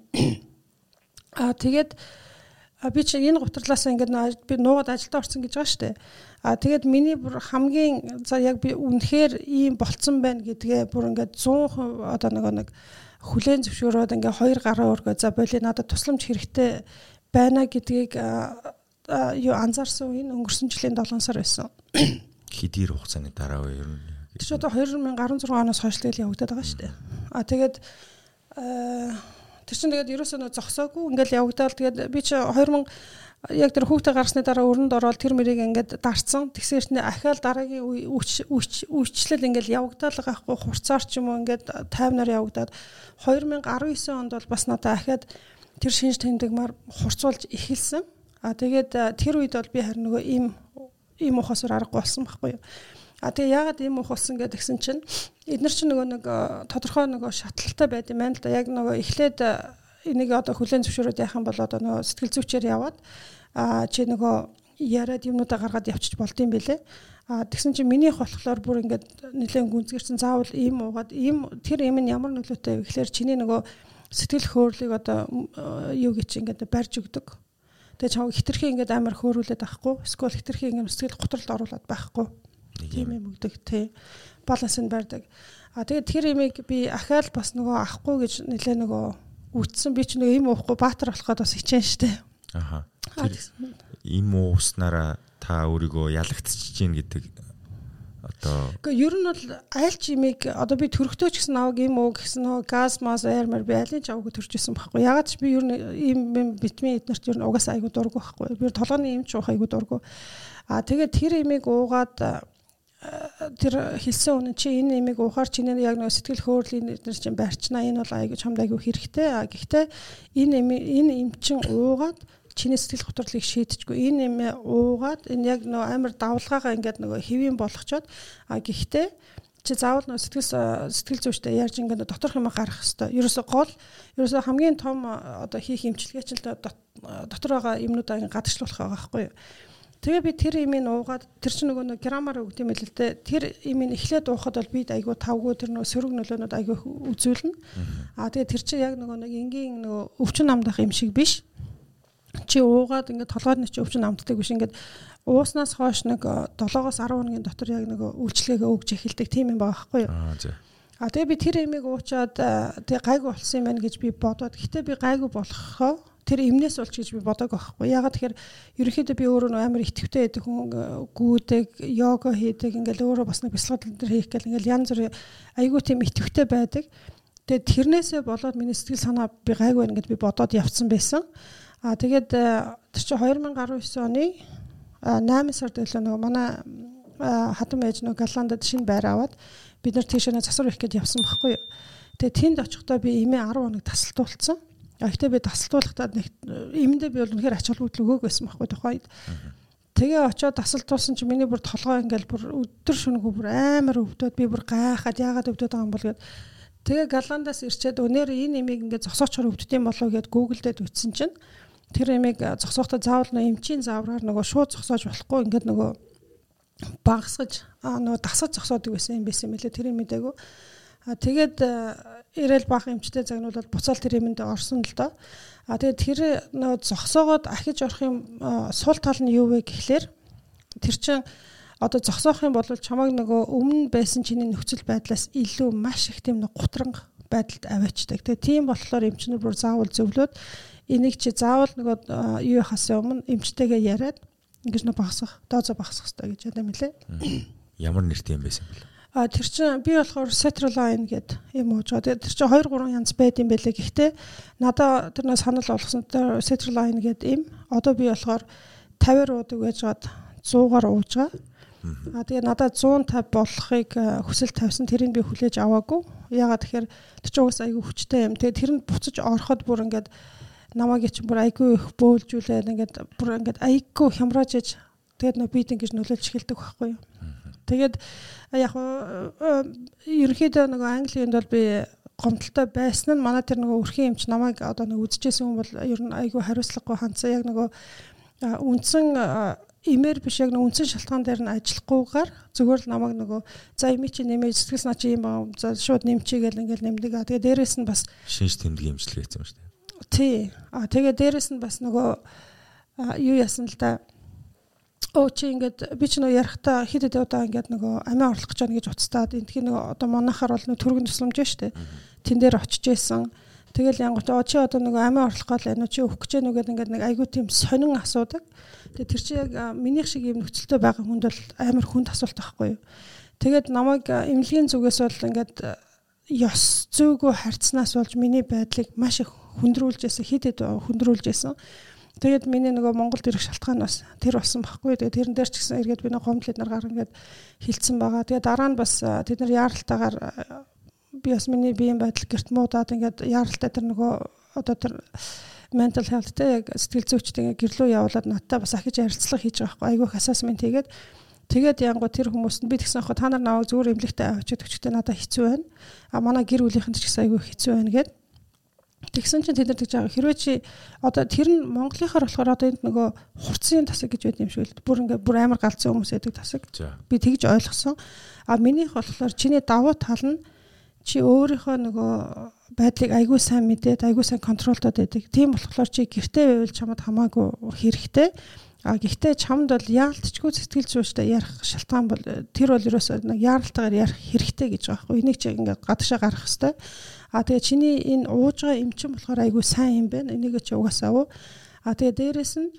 аа тэгээд А би чи энэ гутрлаасаа ингээд би нуугаад ажилдаа орсон гэж байгаа штэ. А тэгээд миний бүр хамгийн за яг би үнэхээр ийм болцсон байна гэдгээ бүр ингээд 100% одоо нөгөө нэг хүлэн зөвшөөрөөд ингээд хоёр гараа өргөө за боли надад тусламж хэрэгтэй байна гэдгийг юу анзаарсан үе өнгөрсөн жилийн 7 сар байсан. Хэдийр хугацааны дараа уу ер нь. Тэр чинь одоо 2016 оноос хойш л явагдаад байгаа штэ. А тэгээд Тэр чинь тэгээд ерөөсөө нөө зогсоогүй ингээл явагдаад тэгээд би чи 2000 яг тэр хүүхдээ гарсны дараа өрөнд ороод тэр мөрийг ингээд дарцсан. Тэгсэрч нэ ахаал дараагийн үйлчлэл ингээд явагдаад байгаа хгүй хурцаар ч юм уу ингээд таймнаар явагдаад 2019 онд бол бас надад ахаад тэр шинж тэмдэгмаар хурцуулж эхэлсэн. А тэгээд тэр үед бол би харин нөгөө ийм ийм ухасаар аргагүй болсон байхгүй юу. А тэгээ яагаад ийм ух болсон гэдэг гисэн чинь эдгээр чинь нөгөө нэг тодорхой нөгөө шатлалтай байд юм байна л да. Яг нөгөө эхлээд энийг одоо хүлэн зөвшөөрөөд яах юм бол одоо нөгөө сэтгэл зүйчээр яваад а чи нөгөө яриад юмнуудаа гаргаад явчих болд юм бэлээ. А тэгсэн чинь минийх болохоор бүр ингээд нэлээд гүнзгэрсэн заавал ийм уугаад ийм тэр юм нь ямар нөлөөтэй вэ гэхээр чиний нөгөө сэтгэл хөөрлийг одоо юу гэж ингээд барьж өгдөг. Тэгээ чам хитрхи ингээд амар хөөрүүлээд байхгүй. Эсвэл хитрхи ингээд сэтгэл готролд оруулаад байхгүй тийм юм. өгдөг тий. Баланс нь барьдаг. А тэгээд тэр имийг би ахаал бас нөгөө ахгүй гэж нэлээ нөгөө үтсэн. Би ч нөгөө им уухгүй баатар болоход бас хичээн штэ. Аха. Им ууснараа та өөрийгөө ялагдчихж гин гэдэг одоо Гэхдээ ер нь бол аль ч имийг одоо би төрөхтэй ч гэсэн аваг юм уу гэсэн нөгөө газ мас аирмар би аль ч аваг төрчихсэн байхгүй. Ягаад ч би ер нь им витамин эднэрт ер нь угаасаа айгу дургу байхгүй. Би толгойн им ч уух айгу дургу. А тэгээд тэр имийг уугаад тэр хэлсэн үнэн чи энэ имийг ухаар чиний яг нэг сэтгэл хөөрлийн эдгээр чинь барьчнаа энэ бол аягүй чамд аягүй хэрэгтэй а гэхдээ энэ энэ им чин уугаад чиний сэтгэл готрлыг шийдэжгүй энэ юм уугаад энэ яг нөө амар давлгаагаа ингээд нөгөө хэвийн болгочоод а гэхдээ чи заавал нөө сэтгэл сэтгэл зүйчтэй ярьж ингээд доторх юм гарах хэвээр. Ерөөсө гол ерөөсө хамгийн том одоо хийх имчилгээ чинь дотор байгаа юмнуудаа ингээд гадагшлуулах байгаа байхгүй юу? Тэгээ би тэр имийг уугаад тэр чинь нөгөө нэг граммар өгд юм л л дээ. Тэр имийг эхлээд уухад бол бид айгүй тавгүй тэр нөгөө сөрөг нөлөөнүүд айгүй үзүүлнэ. Аа тэгээ тэр чинь яг нөгөө нэг энгийн нөгөө өвчин намдах юм шиг биш. Чи уугаад ингээд толгойд нь чи өвчин намддаг биш ингээд ууснаас хойш нэг 7-оос 10 хоногийн дотор яг нөгөө үйлчлэгээ өгж эхэлдэг тийм юм байгаа байхгүй юу? Аа зэ. А тэгээ би тэр имийг уучаад тэгээ гайгүй болсон юм байна гэж би бодоод гэтээ би гайгүй болохоо тэр эмнээс болж гэж би бодог байхгүй. Ягаад тэгэхээр ерөнхийдөө би өөрөө амар итгэвтэй байдаг хүн гүйдэг, йога хийдэг, ингээл өөрөө бас нэг бясалгал дээр хийх гэл ингээл янз бүр айгүй тийм итгэвтэй байдаг. Тэгээд тэрнээсээ болоод миний сэтгэл санаа би гайгүй байна гэд би бодоод явцсан байсан. Аа тэгээд тэр чинь 2019 оны 8 сард илүү нөгөө манай хатам ээж нөгөө Голландд шинэ байр аваад бид нар тийшээ засвар их гээд явсан байхгүй юу. Тэгээд тэнд очихдоо би эмээ 10 хоног тасалтуулсан. Гэхдээ би тасалдуулахдаа нэг эмэндээ би бол үнэхээр ач холбогдол өгөөг байсан байхгүй тухайд. Тэгээ очиод тасалдуулсан чи миний бүр толгой ингээл бүр өдөр шөнөгүй бүр амар өвдөд би бүр гайхаад яагаад өвдөд байгаа юм бол гэд. Тэгээ галандаас ирчээд өнөр энэ эмийг ингээд зогсоочор өвддөм болов гэд гуглдээд үтсэн чинь. Тэр эмийг зогсоохтой заавал нөө эмчийн заавраар нөгөө шууд зогсоож болохгүй ингээд нөгөө багсгаж нөгөө дасаж зогсоодог байсан юм байсан мөлий тэр юм мэдээгүй А тэгээд ирээл баах эмчтэй загнуулаад буцаал тэр юмд орсон л доо. А тэгээд тэр нөө зогсоогоод ахиж орох юм сул тал нь юу вэ гэхлээр тэр чин одоо зогсоох юм бол чамайг нөгөө өмнө байсан чиний нөхцөл байдлаас илүү маш их тийм нэг гутранг байдалд аваачдаг. Тэгээ тийм болохоор эмчнэр бүр заавал зөвлөөд энийг чи заавал нөгөө юу хасаа өмнө эмчтэйгээ яриад ингэж нэг багсах, доозо багсах хэрэгтэй гэж ядаа мөлий. Ямар нэртэй юм байсан бэ? А тэр чинь би болохоор Cetraline гэд юм ууж байгаа. Тэр чинь 2 3 янз байд юм байлээ. Гэхдээ надаа тэрнээ санал болгосон тэр Cetraline гэд юм. Одоо би болохоор 50-аар уудаг гэж гад 100-аар ууж байгаа. А тэгээ надад 150 болохыг хүсэл тавьсан. Тэрийг би хүлээж аваагүй. Ягаад тэгэхээр тэр чинь угс айгүй хүчтэй юм. Тэгээ тэр нь буцаж ороход бүр ингээд намайг чинь бүр айгүй их бөөлжүүлээд ингээд бүр ингээд айгүй хямрааж иж тэгээд нөө бид ингэж нөлөөлж эхэлдэг байхгүй юу. Тэгээд яг ерөнхийдөө нөгөө английн бол би гомдолтой байсан нь манай тэр нөгөө өрхийн эмч намайг одоо нэг үзчихсэн хүн бол ер нь айгүй хариуцлагагүй хандсан. Яг нөгөө үндсэн имээр биш яг нэг үндсэн шалтгаан дээр нь ажиллахгүйгээр зүгээр л намайг нөгөө за ими чи нэмээ сэтгэл санаа чи юм баа за шууд нэмчихгээл ингээл нэмдэг а тэгээ дээрэс нь бас шинж тэмдэг имчилгээ хийсэн юм шүү дээ. Тий. А тэгээ дээрэс нь бас нөгөө юу яасан л да Оо чи ингээд би ч нөө ярахтаа хэд хэд удаа ингээд нөгөө амиа орлох гэж байна гэж уцтаад энтхий нөгөө одоо монахаар бол нөгөө түргэн тусламж штэ. Тэн дээр очиж исэн. Тэгэл янгот оо чи одоо нөгөө амиа орлох гал энэ чи өөх гэж нүгээд ингээд нэг айгуу тийм сонин асуудаг. Тэгээ тэр чи яг минийх шиг юм нөхцөлтэй байгаа хүнд бол амар хүнд асуулт байхгүй юу. Тэгээд намайг эмнэлгийн зүгээс бол ингээд ёс зүйгүй харьцнаас болж миний байдлыг маш их хүндрүүлжсэн хэд хэд хүндрүүлжсэн. Тэгээд миний нөгөө Монголд ирэх шалтгаан бас тэр болсон байхгүй. Тэгээд тэрэн дээр ч гэсэн эргээд би нэг гомдол эднэр гар ингээд хилцсэн байгаа. Тэгээд дараа нь бас тэд нар яаралтайгаар би бас миний биеийн байдал гэрт муудаад ингээд яаралтай тэр нөгөө одоо тэр mental health тэ яг сэтгэл зүйчтэй гэрлөө явуулаад надтай бас ахиж ярилцлага хийж байгаа байхгүй. Айгүйх assessment хийгээд Тэгээд янгу тэр хүмүүст нь би тэгсэн хаа та нар наваа зүгээр эмнэлэгтэй авчиж өчтөө надад хэцүү байна. А манай гэр бүлийнхэнд ч гэсэн айгүй хэцүү байна гэд. Тэгсэн чинь тэд нар тэгж байгаа. Хэрвээ чи одоо тэр нь Монголынхаар болохоор одоо энд нөгөө хурцын тасаг гэж байд юм шиг л бүр ингээ бүр амар галзуу хүмүүс байдаг тасаг. Би тэгж ойлгосон. А минийх болохоор чиний давуу тал нь чи өөрийнхөө нөгөө байдлыг айгүй сайн мэдээд айгүй сайн контролдод байдаг. Тийм болохоор чи гэртээ байвал чамд хамаагүй хэрэгтэй. А гэхдээ чамд бол яалтчгүй сэтгэл зүйчтэй ярих шалтгаан бол тэр бол ерөөсөө нэг яаралтайгаар ярих хэрэгтэй гэж байгаа байхгүй. Энийг чи ингээд гадагшаа гарах хэрэгтэй. А тэгээ чиний энэ ууж байгаа эмчин болохоор айгүй сайн юм байна. Энийг чи угаасаа уу. А тэгээ дээрэс нь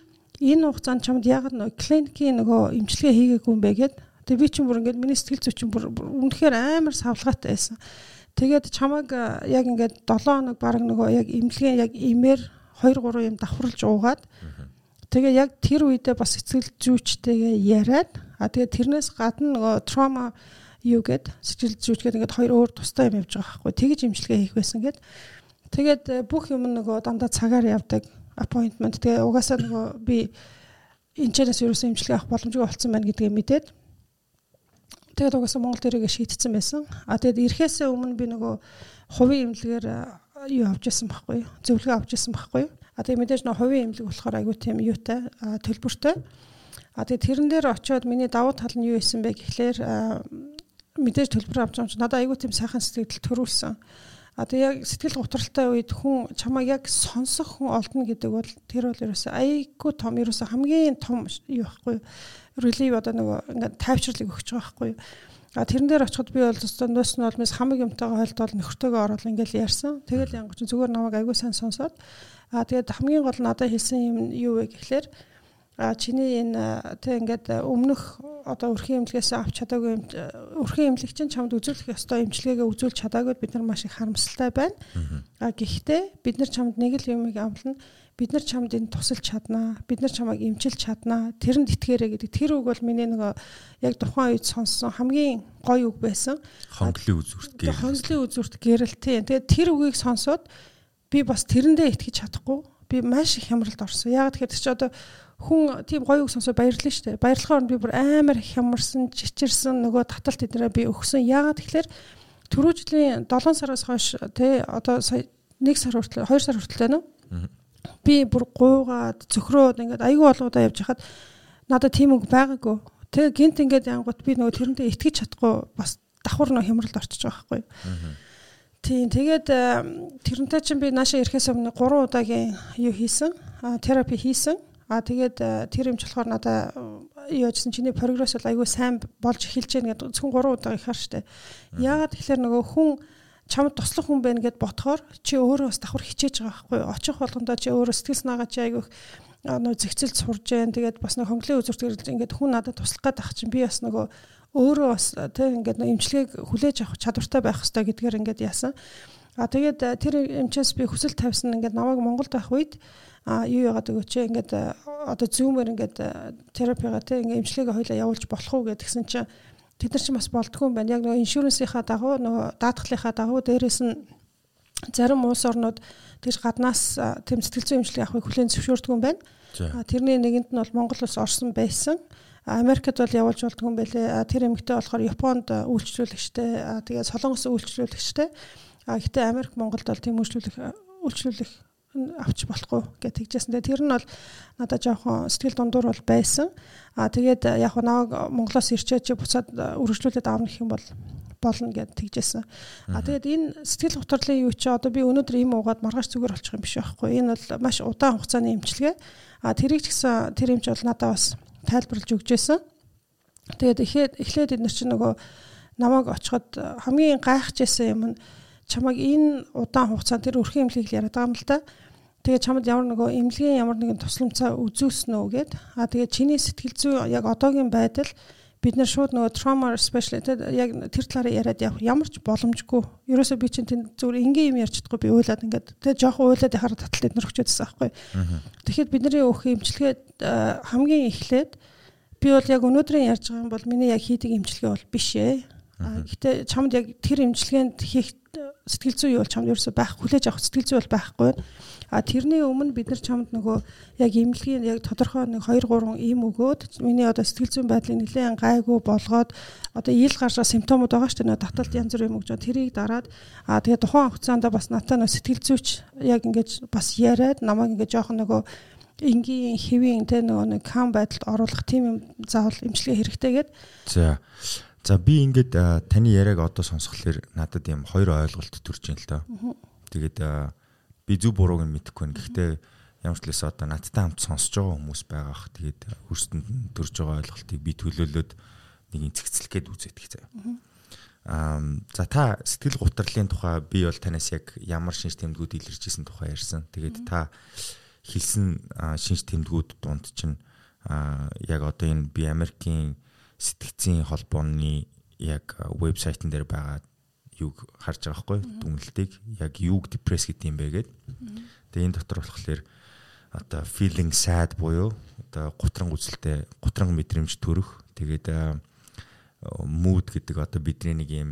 энэ хугацаанд чамд яг нэг клиникийн нөгөө эмчилгээ хийгээгүй юм бэ гэд. Тэгээ би чинь бүр ингээд миний сэтгэл зүйч бүр үнэхээр амар савлгаатай байсан. Тэгээд чамайг яг ингээд 7 хоног баг нөгөө яг эмнэлгээ яг имээр 2 3 юм давхарлаж уугаад тэгээ яг тэр үедээ бас сэтгэл зүйчтэйгээ яриад а тэгээ тэрнээс гадна нөгөө траума юу гэд сэтгэл зүйчгээд ингээд хоёр өөр тустай юм явж байгаа байхгүй тэгж имчилгээ хийх байсан гэд тэгээд э, бүх юм нөгөө дандаа цагаар явдаг appointment тэгээ угаасаа нөгөө би энэ чанаас ерөөсөө имчилгээ авах боломжгүй болсон байна гэдгээ мэдээд тэгээд угаасаа Монгол дээрээ шийдтсэн байсан. А тэгээд ирэхээсээ өмнө би нөгөө хувийн имлэгээр юу авч ирсэн байхгүй? Зөвлөгөө авч ирсэн байхгүй? А тэгээд мэдээж нөгөө хувийн имлэг болохоор айгүй тийм юутай төлбөртэй. А тэгээд тэрэн дээр очиод миний давуу тал нь юу исэн бэ гэхлээр мэдээж төлбөр авч байгаа юм чи надад айгүй тийм сайхан сэтгэл төрүүлсэн. А тэгээ яг сэтгэл готролтой үед хүн чамайг яг сонсох хүн олдно гэдэг бол тэр бол ерөөсөө айгүй том ерөөсөө хамгийн том юу байхгүй юу? Релив одоо нөгөө ингээд тайвшрлыг өгч байгаа байхгүй юу? А тэрэн дээр очиход би бол зөндөөс нь бол мэс хамаг юмтайгаа хойлтол нөхөртөөгөө ороод ингээл ярьсан. Тэгэл янгоч зүгээр намайг айгүй сайн сонсоод а тэгээд хамгийн гол надад хэлсэн юм юу вэ гэхлээр а чиний энэ тэг ингээд өмнөх одоо өрхийн эмнэлгээс авч чадаагүй өрхийн эмнэлэг чинь чамд үзүүлэх ёстой эмчилгээгээ үзүүлж чадаагүй бид нар маш их харамсалтай байна. А гэхдээ бид нар чамд нэг л юмыг амлана. Бид нар чамд энэ тусалж чаднаа. Бид нар чамайг эмчилж чаднаа. Тэрэнд итгээрэй гэдэг. Тэр үг бол миний нөгөө яг тухайн үед сонссон хамгийн гоё үг байсан. Хонглын үзүүрт гэрэл. Хонглын үзүүрт гэрэл тийм. Тэгээд тэр үгийг сонсоод би бас тэрэндээ итгэж чадахгүй. Би маш их хямралд орсон. Яг тэгэхээр чи одоо хүн тийм гоё үг сонсоо баярлалаа шүү дээ. Баярлахаар би бүр амар хямарсан, чичирсэн нөгөө таталт эднэрээ би өгсөн. Яагаад тэгэхээр түрүү жилийн 7 сараас хойш тий одоо сая 1 сар хүртэл 2 сар хүртэл байна уу? Би бүр гуугаад цөхрөөд ингээд аягүй болгоодаа явж хахад надад тийм үг байгаагүй. Тэгээ гинт ингээд янгут би нөгөө тэрэндээ итгэж чадахгүй бас давхар нөө хямралд орчиж байгаа байхгүй. Тийм тэгээд тэрнтэй чинь би наашаа ирэхээс өмнө 3 удаагийн юу хийсэн? терапи хийсэн. А тэгээд э, тэр юмч болохоор надаа юу яжсан чиний прогресс бол айгүй сайн болж эхэлж байна гэдэг зөвхөн 3 удаа ихаар штэ. Яагаад тэгэхээр нөгөө хүн чамд туслах хүн байна гэд ботхоор чи өөрөө бас давхар хичээж байгаа байхгүй? Очих болгондоо чи өөрөө сэтгэл санаагаа чи айгүй нөө зэгцэлд сурж जैन тэгээд бас нэг хонглын үзүрт ингээд хүн надад туслах гээд ах чинь би бас нөгөө өөрөө бас тэг ингээд эмчилгээг хүлээж авах чадвартай байх хэрэгтэй гэдгээр ингээд яасан. А тэгээд э, тэр эмчээс би хүсэл тавьсан ингээд намайг Монголд байх үед а юу яагаад өгөөч ингээд одоо зүүмээр ингээд терапига те ингээд эмчилгээгээ хоёлаа явуулж болох уу гэдгсэн чинь тэд нар ч бас болдгүй юм байна. Яг нөгөө иншүрэнсийнхаа дагуу нөгөө даатгалынхаа дагуу дээрэс нь зарим улс орнууд тэр гаднаас тэм сэтгэл зүйн эмчилгээ авахыг хүлээн зөвшөөрдөг юм байна. Тэрний нэгэнд нь бол Монгол улс орсон байсан. Америкт бол явуулж болдгүй юм байлээ. Тэр эмэгтэй болохоор Японд үйлчлүүлэгчтэй, тэгээд Солонгос үйлчлүүлэгчтэй. Гэхдээ Америк Монголд бол тийм үйлчлүүлэх үйлчлүүлэх авч болохгүй гэж тэгжсэн. Тэгээ тэр нь бол надад жоохон сэтгэл дундуур бол байсан. Аа тэгээд яг нэг Монголоос ирчээд чи буцаад үргэлжлүүлээд аавна гэх юм бол болно гэд тэгжсэн. А тэгээд энэ сэтгэл готрлын юу чи одоо би өнөөдөр ийм уугаад маргааш зүгээр болчих юм биш байхгүй. Энэ бол маш удаан хугацааны эмчилгээ. А тэрийг ч гэсэн тэр эмч бол надад бас тайлбарлаж өгчээсэн. Тэгээд эхлээд эхлээд эдгээр чинь нөгөө намайг очиход хамгийн гайхажсэн юм нь чамайг энэ удаан хугацаанд тэр өрхийн эмнэлгийг яриад байгаа юм л да. Тэгээ чамд ямар нөгөө эмнэлгийн ямар нэгэн тусламжаа үзүүлсэн үү гэд. А тэгээ чиний сэтгэл зүй яг одоогийн байдал бид нар шууд нөгөө trauma specialist яг тэр талаараа яриад явах ямар ч боломжгүй. Ерөөсөө би чинь тэнд зүгээр энгийн юм ярьж чадахгүй би уйлаад ингээд тэгээ жоохон уйлаад яхаар таталт эднэр өгчөөдсөн байхгүй. Тэгэхэд бидний өөх эмчилгээ хамгийн эхлээд би бол яг өнөөдрийн ярьж байгаа юм бол миний яг хийдэг эмчилгээ бол биш ээ. Гэтэ чамд яг тэр эмчилгээнд хийх сэтгэл зүй юу бол чамд ерөөсөө байх хүлээж авах сэтгэл зүй бол байхгүй. А тэрний өмнө бид нар чамд нөгөө яг имлэгийн яг тодорхой нэг 2 3 ийм өгөөд миний одоо сэтгэл зүйн байдлыг нэлээд гайгүй болгоод одоо ил гарчаа симптомууд байгаа шүү дээ. Таталт янз бүр юм өгч тэрийг дараад а тэгээ тухайн хугацаанд бас натаа нөгөө сэтгэл зүйч яг ингэж бас яриад намайг ингэж жоохон нөгөө энгийн хэвийн тэ нөгөө нэг кам байдалд оруулах тийм юм заавал имчилгээ хэрэгтэй гээд за За би ингээд таны яриаг одоо сонсхолоор надад юм хоёр ойлголт төрж байна л да. Тэгээд би зөв бурууг нь мэдэхгүй байна. Гэхдээ ямар ч л өсө одоо надтай хамт сонсож байгаа хүмүүс байгаа ах. Тэгээд өөрсдөнд нь төрж байгаа ойлголтыг би төлөөлөөд нэг инцэгцлэх гээд үзээд их заяа. Аа за та сэтгэл гутралын тухай би бол танаас яг ямар шинж тэмдгүүд илэрч исэн тухай ярьсан. Тэгээд та хэлсэн шинж тэмдгүүд дунд чинь яг одоо энэ би Америкийн сэтгцийн холбооны яг вебсайтн дээр байгаа юг харж байгаа хгүй дүнэлтийг яг юг депресс гэдэг юм бэ гэдэг. Тэгээ энэ дотор болохоор одоо feeling sad буюу одоо гутран үзэлтэй гутран мэдрэмж төрөх тэгээд mood гэдэг одоо бидний нэг юм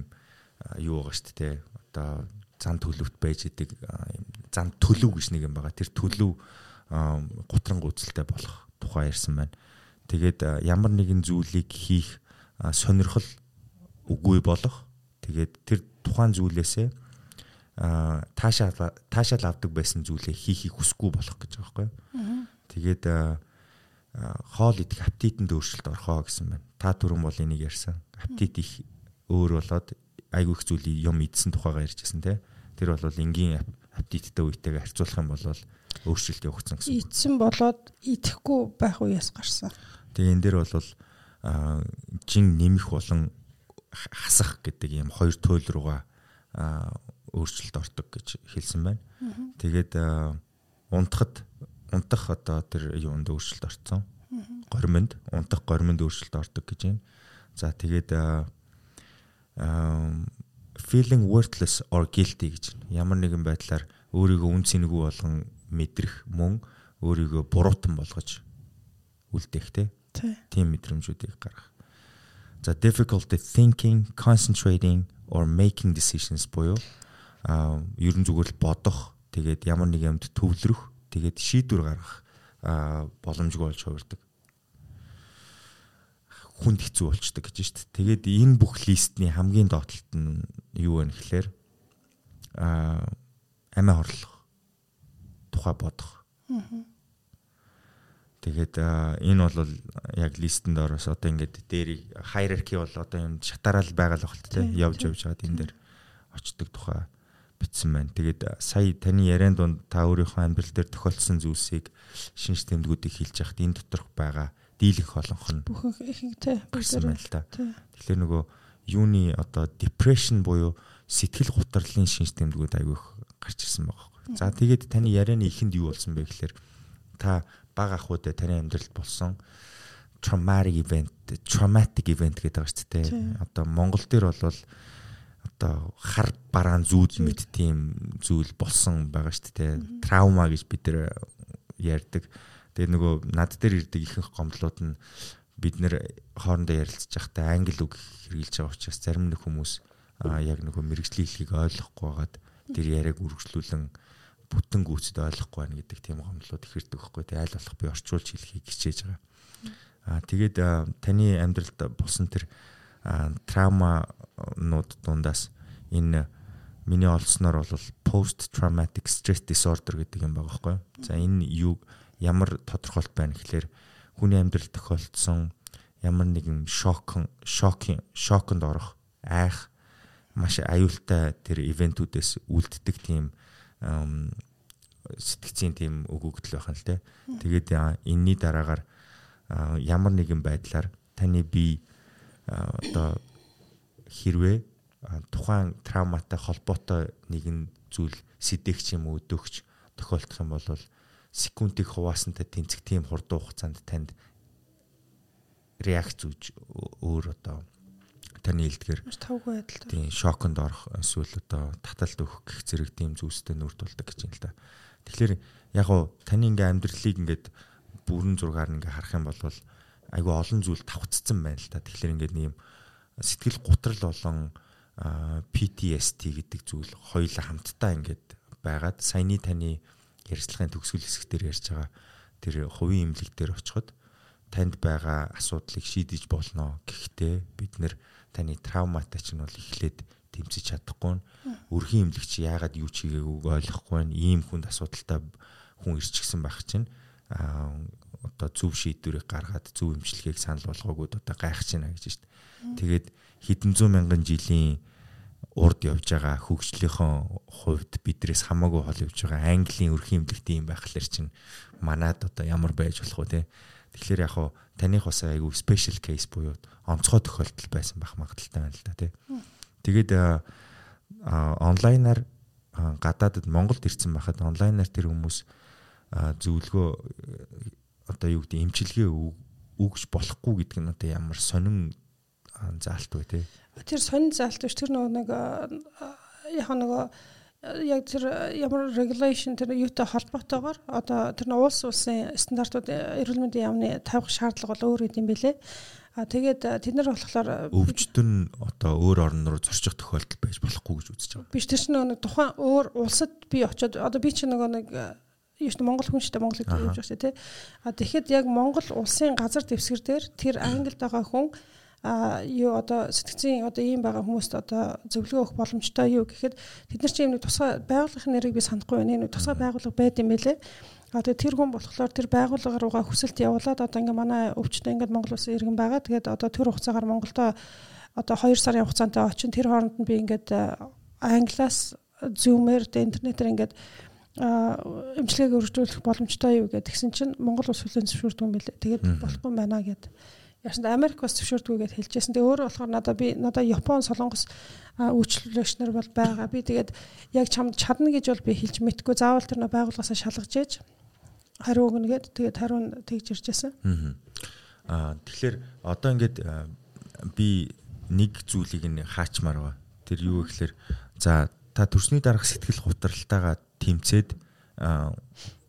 юу байгаа шүү дээ одоо зан төлөвт байж идэг зан төлөв гэж нэг юм байгаа. Тэр төлөв гутранг үзэлтэй болох тухай ярьсан байна. Тэгээд ямар нэгэн зүйлийг хийх сонирхол үгүй болох. Тэгээд тэр тухайн зүйлээсээ таашаал таашаал авдаг байсан зүйлээ хийхийг хүсэхгүй болох гэж байгаа байхгүй. Тэгээд хоол идэх аппетитэнд өөрчлөлт орхоо гэсэн байна. Та түрүүн бол энийг ярьсан. Аппетит их өөр болоод айгүй их зүйл юм идсэн тухайгаа ярьжсэн те. Тэр бол энгийн аппетиттэй үетэйгээ харьцуулах юм бол өөрчлөлт явагдсан гэсэн. Идсэн болоод идэхгүй байх үеэс гарсан. Тэгээ энэ дээр бол жин нэмэх болон хасах гэдэг ийм хоёр туйл руугаа өөрчлөлт ортог гэж хэлсэн байна. Тэгээд унтахад унтах одоо тэр юунд өөрчлөлт орцсон. Горимонд унтах горимонд өөрчлөлт ордог гэж байна. За тэгээд feeling worthless or guilty гэж ямар нэгэн байдлаар өөрийгөө үн цэнэгүй болгон мэдрэх мөн өөрийгөө буруутан болгож үлдээх. Тийм мэдрэмжүүдийг гаргах. За difficulty thinking, concentrating or making decisions буюу а ерөн зүгээр л бодох тэгээд ямар нэг юмд төвлөрөх тэгээд шийдвэр гаргах боломжгүй болж хувирдаг. Хүнд хэцүү болчдөг гэж шүү дээ. Тэгээд энэ бүх листний хамгийн доотлолт нь юу вэ гэхээр а амиа хорлох тухай бодох. Тэгээд энэ бол яг листэнд ороос одоо ингээд дээр хайрарки бол одоо юм шатараал байгаа л багт те явж явж хаад энэ дээр очдог тухай бичсэн байна. Тэгээд сая таны ярианд донд та өөрийнхөө амьдрал дээр тохиолдсон зүйлсийг шинж тэмдгүүдийг хэлж яхад энэ доторх байгаа дийлэнх олонх нь бүх их тий бичсэн байна л да. Тэгэхээр нөгөө юуны одоо depression буюу сэтгэл гутралын шинж тэмдгүүд айгүйх гарч ирсэн байгаа. За тэгээд таны ярианы ихэнд юу болсон бэ гэхээр та бага ахуйд таны амьдралд болсон traumatic event, traumatic event гэдэг байгаа шүү дээ. Одоо Монгол дээр бол одоо хар бараан зүүд мэд тийм зүйл болсон байгаа шүү дээ. Траума гэж бид нэр ярьдаг. Тэгээ нөгөө над дээр ирдэг ихэнх гомдлууд нь бид нэр хоорондоо ярилцж байхдаа англи үг хэрэгжилж байгаа учраас зарим нэг хүмүүс яг нөгөө мэрэгжлийн хэлхийг ойлгохгүй байгаад тэр яриаг үргэлжлүүлэн бүтэн гүйцэд ойлгохгүй байна гэдэг тийм гомдлууд их ирдэг байхгүй. Тэгээ аль болох би орчуулж хэлхийг хичээж байгаа. Аа тэгээд таны амьдралд болсон тэр трауманууд дундаас энэ миний олдсноор бол post traumatic stress disorder гэдэг юм байгаа байхгүй. За энэ юу ямар тодорхойлт байна гэхэлэр хүний амьдрал тохиолдсон ямар нэгэн шок шокын шоконд орох айх маш аюултай тэр ивентүүдээс үлддэг тийм сэтгцийн тийм өгөгдөл байх нь л те. Тэгээд энэний дараагаар ямар нэгэн байдлаар таны бие одоо хэрвээ тухайн травматай холбоотой нэгэн зүйл сэдэгч юм уу өдөөгч тохиолдох юм бол секундыг хуваасантай тэнцэх тийм хурдан хугацаанд танд реакц үүж өөр одоо таны илдгэр тавгүй байдал. Тийм шоконд орох эсвэл одоо таталт өгөх гэх зэрэг тийм зүйлстэй нүрд болдог гэж юм л да. Тэгэхээр яг уу таны ингээ амьдралыг ингээд бүрэн зургаар ингээ харах юм бол айгүй олон зүйл тавцсан байна л да. Тэгэхээр ингээд нэм сэтгэл гутрал болон PTSD гэдэг зүйл хоёулаа хамтдаа ингээд байгаад саяны таны ярьцлагын төгсгөл хэсгээр ярьж байгаа тэр хувийн имлэг дээр очиход танд байгаа асуудлыг шийдэж болно. Гэхдээ бид нэр таны травматай чинь бол эхлээд тэмцэж чадахгүй. Өрхийн имлэгч яагаад юу ч хийгээгүйг ойлгохгүй байна. Ийм хүнд асуудалтай хүн ирчихсэн байх чинь аа одоо зөв шийдвэрийг гаргаад зөв эмчилгээг санал болгоогүйд одоо гайхаж байна гэж байна. Тэгээд хэдэн зуун мянган жилийн урд явж байгаа хөгжлийнхөө хувьд бидрээс хамаагүй хол явж байгаа Английн өрхийн эмнэлэгтийн юм байхлаар чинь манад одоо ямар байж болох вэ те. Тэгэхээр яг хуу таних бас айгүй special case буюу онцгой тохиолдол байсан байх магадaltaй байна л да те. Тэгээд онлайнаар гадаадд Монголд ирсэн байхад онлайнаар тэр хүмүүс зөвлөгөө одоо юу гэдэг эмчилгээ өгж болохгүй гэдэг нь одоо ямар сонин заалт вэ те. Тэр сонин заалт биш тэр нөгөө нэг яг нөгөө яг тэр ямар regulation тэр юутай холбоотойгоор одоо тэр улс улсын стандартууд эрүүл мэндийн яамны тавих шаардлага бол өөр юм бэлээ. А тэгээд тэд нар болохоор өвчтөн одоо өөр орн руу зорчих тохиолдол байж болохгүй гэж үзэж байгаа. Биш тэр чинь нөгөө тухайн өөр улсад би очиод одоо би чинь нөгөө нэг юу ч Монгол хүн дээ Монголыг явж байгаа дээ тий. А тэгэхэд яг Монгол улсын газар дэвсгэр дээр тэр Англид байгаа хүн а юу одоо сэтгцийн одоо ийм байгаа хүмүүст одоо зөвлөгөө өгөх боломжтой юу гэхэд тэд нар чинь юм тусгай байгууллагын нэрийг би санахгүй байна. Энэ тусгай байгууллага байд юм байлээ. А тэгээ тэр хүн болохоор тэр байгууллага руугаа хүсэлт явуулаад одоо ингээ манай өвчтөд ингээ Монгол улсын иргэн байгаа. Тэгээд одоо тэр хугацаагаар Монголдо одоо 2 сарын хугацаантай очин тэр хооронд нь би ингээд англиас зумээр интернетээр ингээд эмчилгээг өргөжүүлэх боломжтой юу гэдэг. Тэгсэн чинь Монгол улс хүлэн зөвшөөрдөг юм билээ. Тэгээд болохгүй байна гэд. Яасан Америк бас зөвшөөрдгүйгээд хэлжсэн. Тэгээ өөрөө болохоор надад би надад Япон солонгос үйлчлүүлэгч нар бол байгаа. Би тэгээд яг чамд чадна гэж бол би хэлж мэдгүй. Заавал тэр байгууллагаасаа шалгаж ээж хариу өгнө гэд тэгээд хариу нь тэгж иржсэн. Аа тэгэхээр одоо ингээд би нэг зүйлийг нь хаачмаар ба. Тэр юу гэхээр за та төрсний дараах сэтгэл гутралтайгаа тэмцээд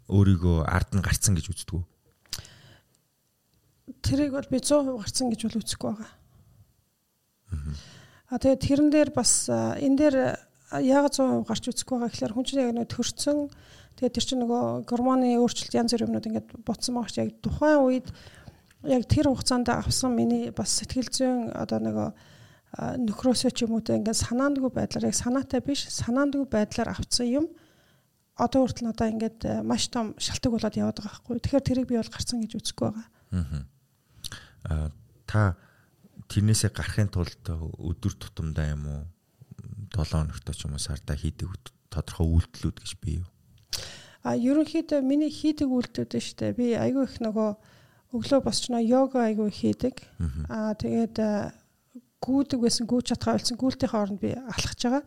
өөрийгөө ард нь гарцсан гэж үздэг үү? Тэрийг бол би 100% гарсан гэж бол үзэхгүй байгаа. А тэгээд тэрэн дээр бас энэ дээр яг 100% гарч үзэхгүй байгаа гэхээр хүн чинь яг нэг төрцөн тэгээд тэр чинь нөгөө гормоны өөрчлөлт янз бүрийн юмнууд ингээд ботсон байгаа ч яг тухайн үед яг тэр хугацаанд авсан миний бас сэтгэл зүйн одоо нөгөө нөхрөөсөө ч юм уу те ингээд санаандгүй байдлаар яг санаатай биш санаандгүй байдлаар авсан юм одоо хүртэл надаа ингээд маш том шалтгаан болоод яваад байгаа байхгүй. Тэгэхээр тэрийг би бол гарсан гэж үзэхгүй байгаа. Аа та тэрнээсээ гарахын тулд өдөр тутамдаа юм уу 7 хоногт ч юм уу сарда хийдэг тодорхой үйлдэлүүд гэж бий юу? А ерөнхийдөө миний хийдэг үйлдэлүүд нь шүү дээ. Би айгүй их нөгөө өглөө босчноо йога айгүй хийдэг. Аа тэгээд гүйдэг байсан гүйж чадхаа болсон гүйлтийн хооронд би алхаж байгаа.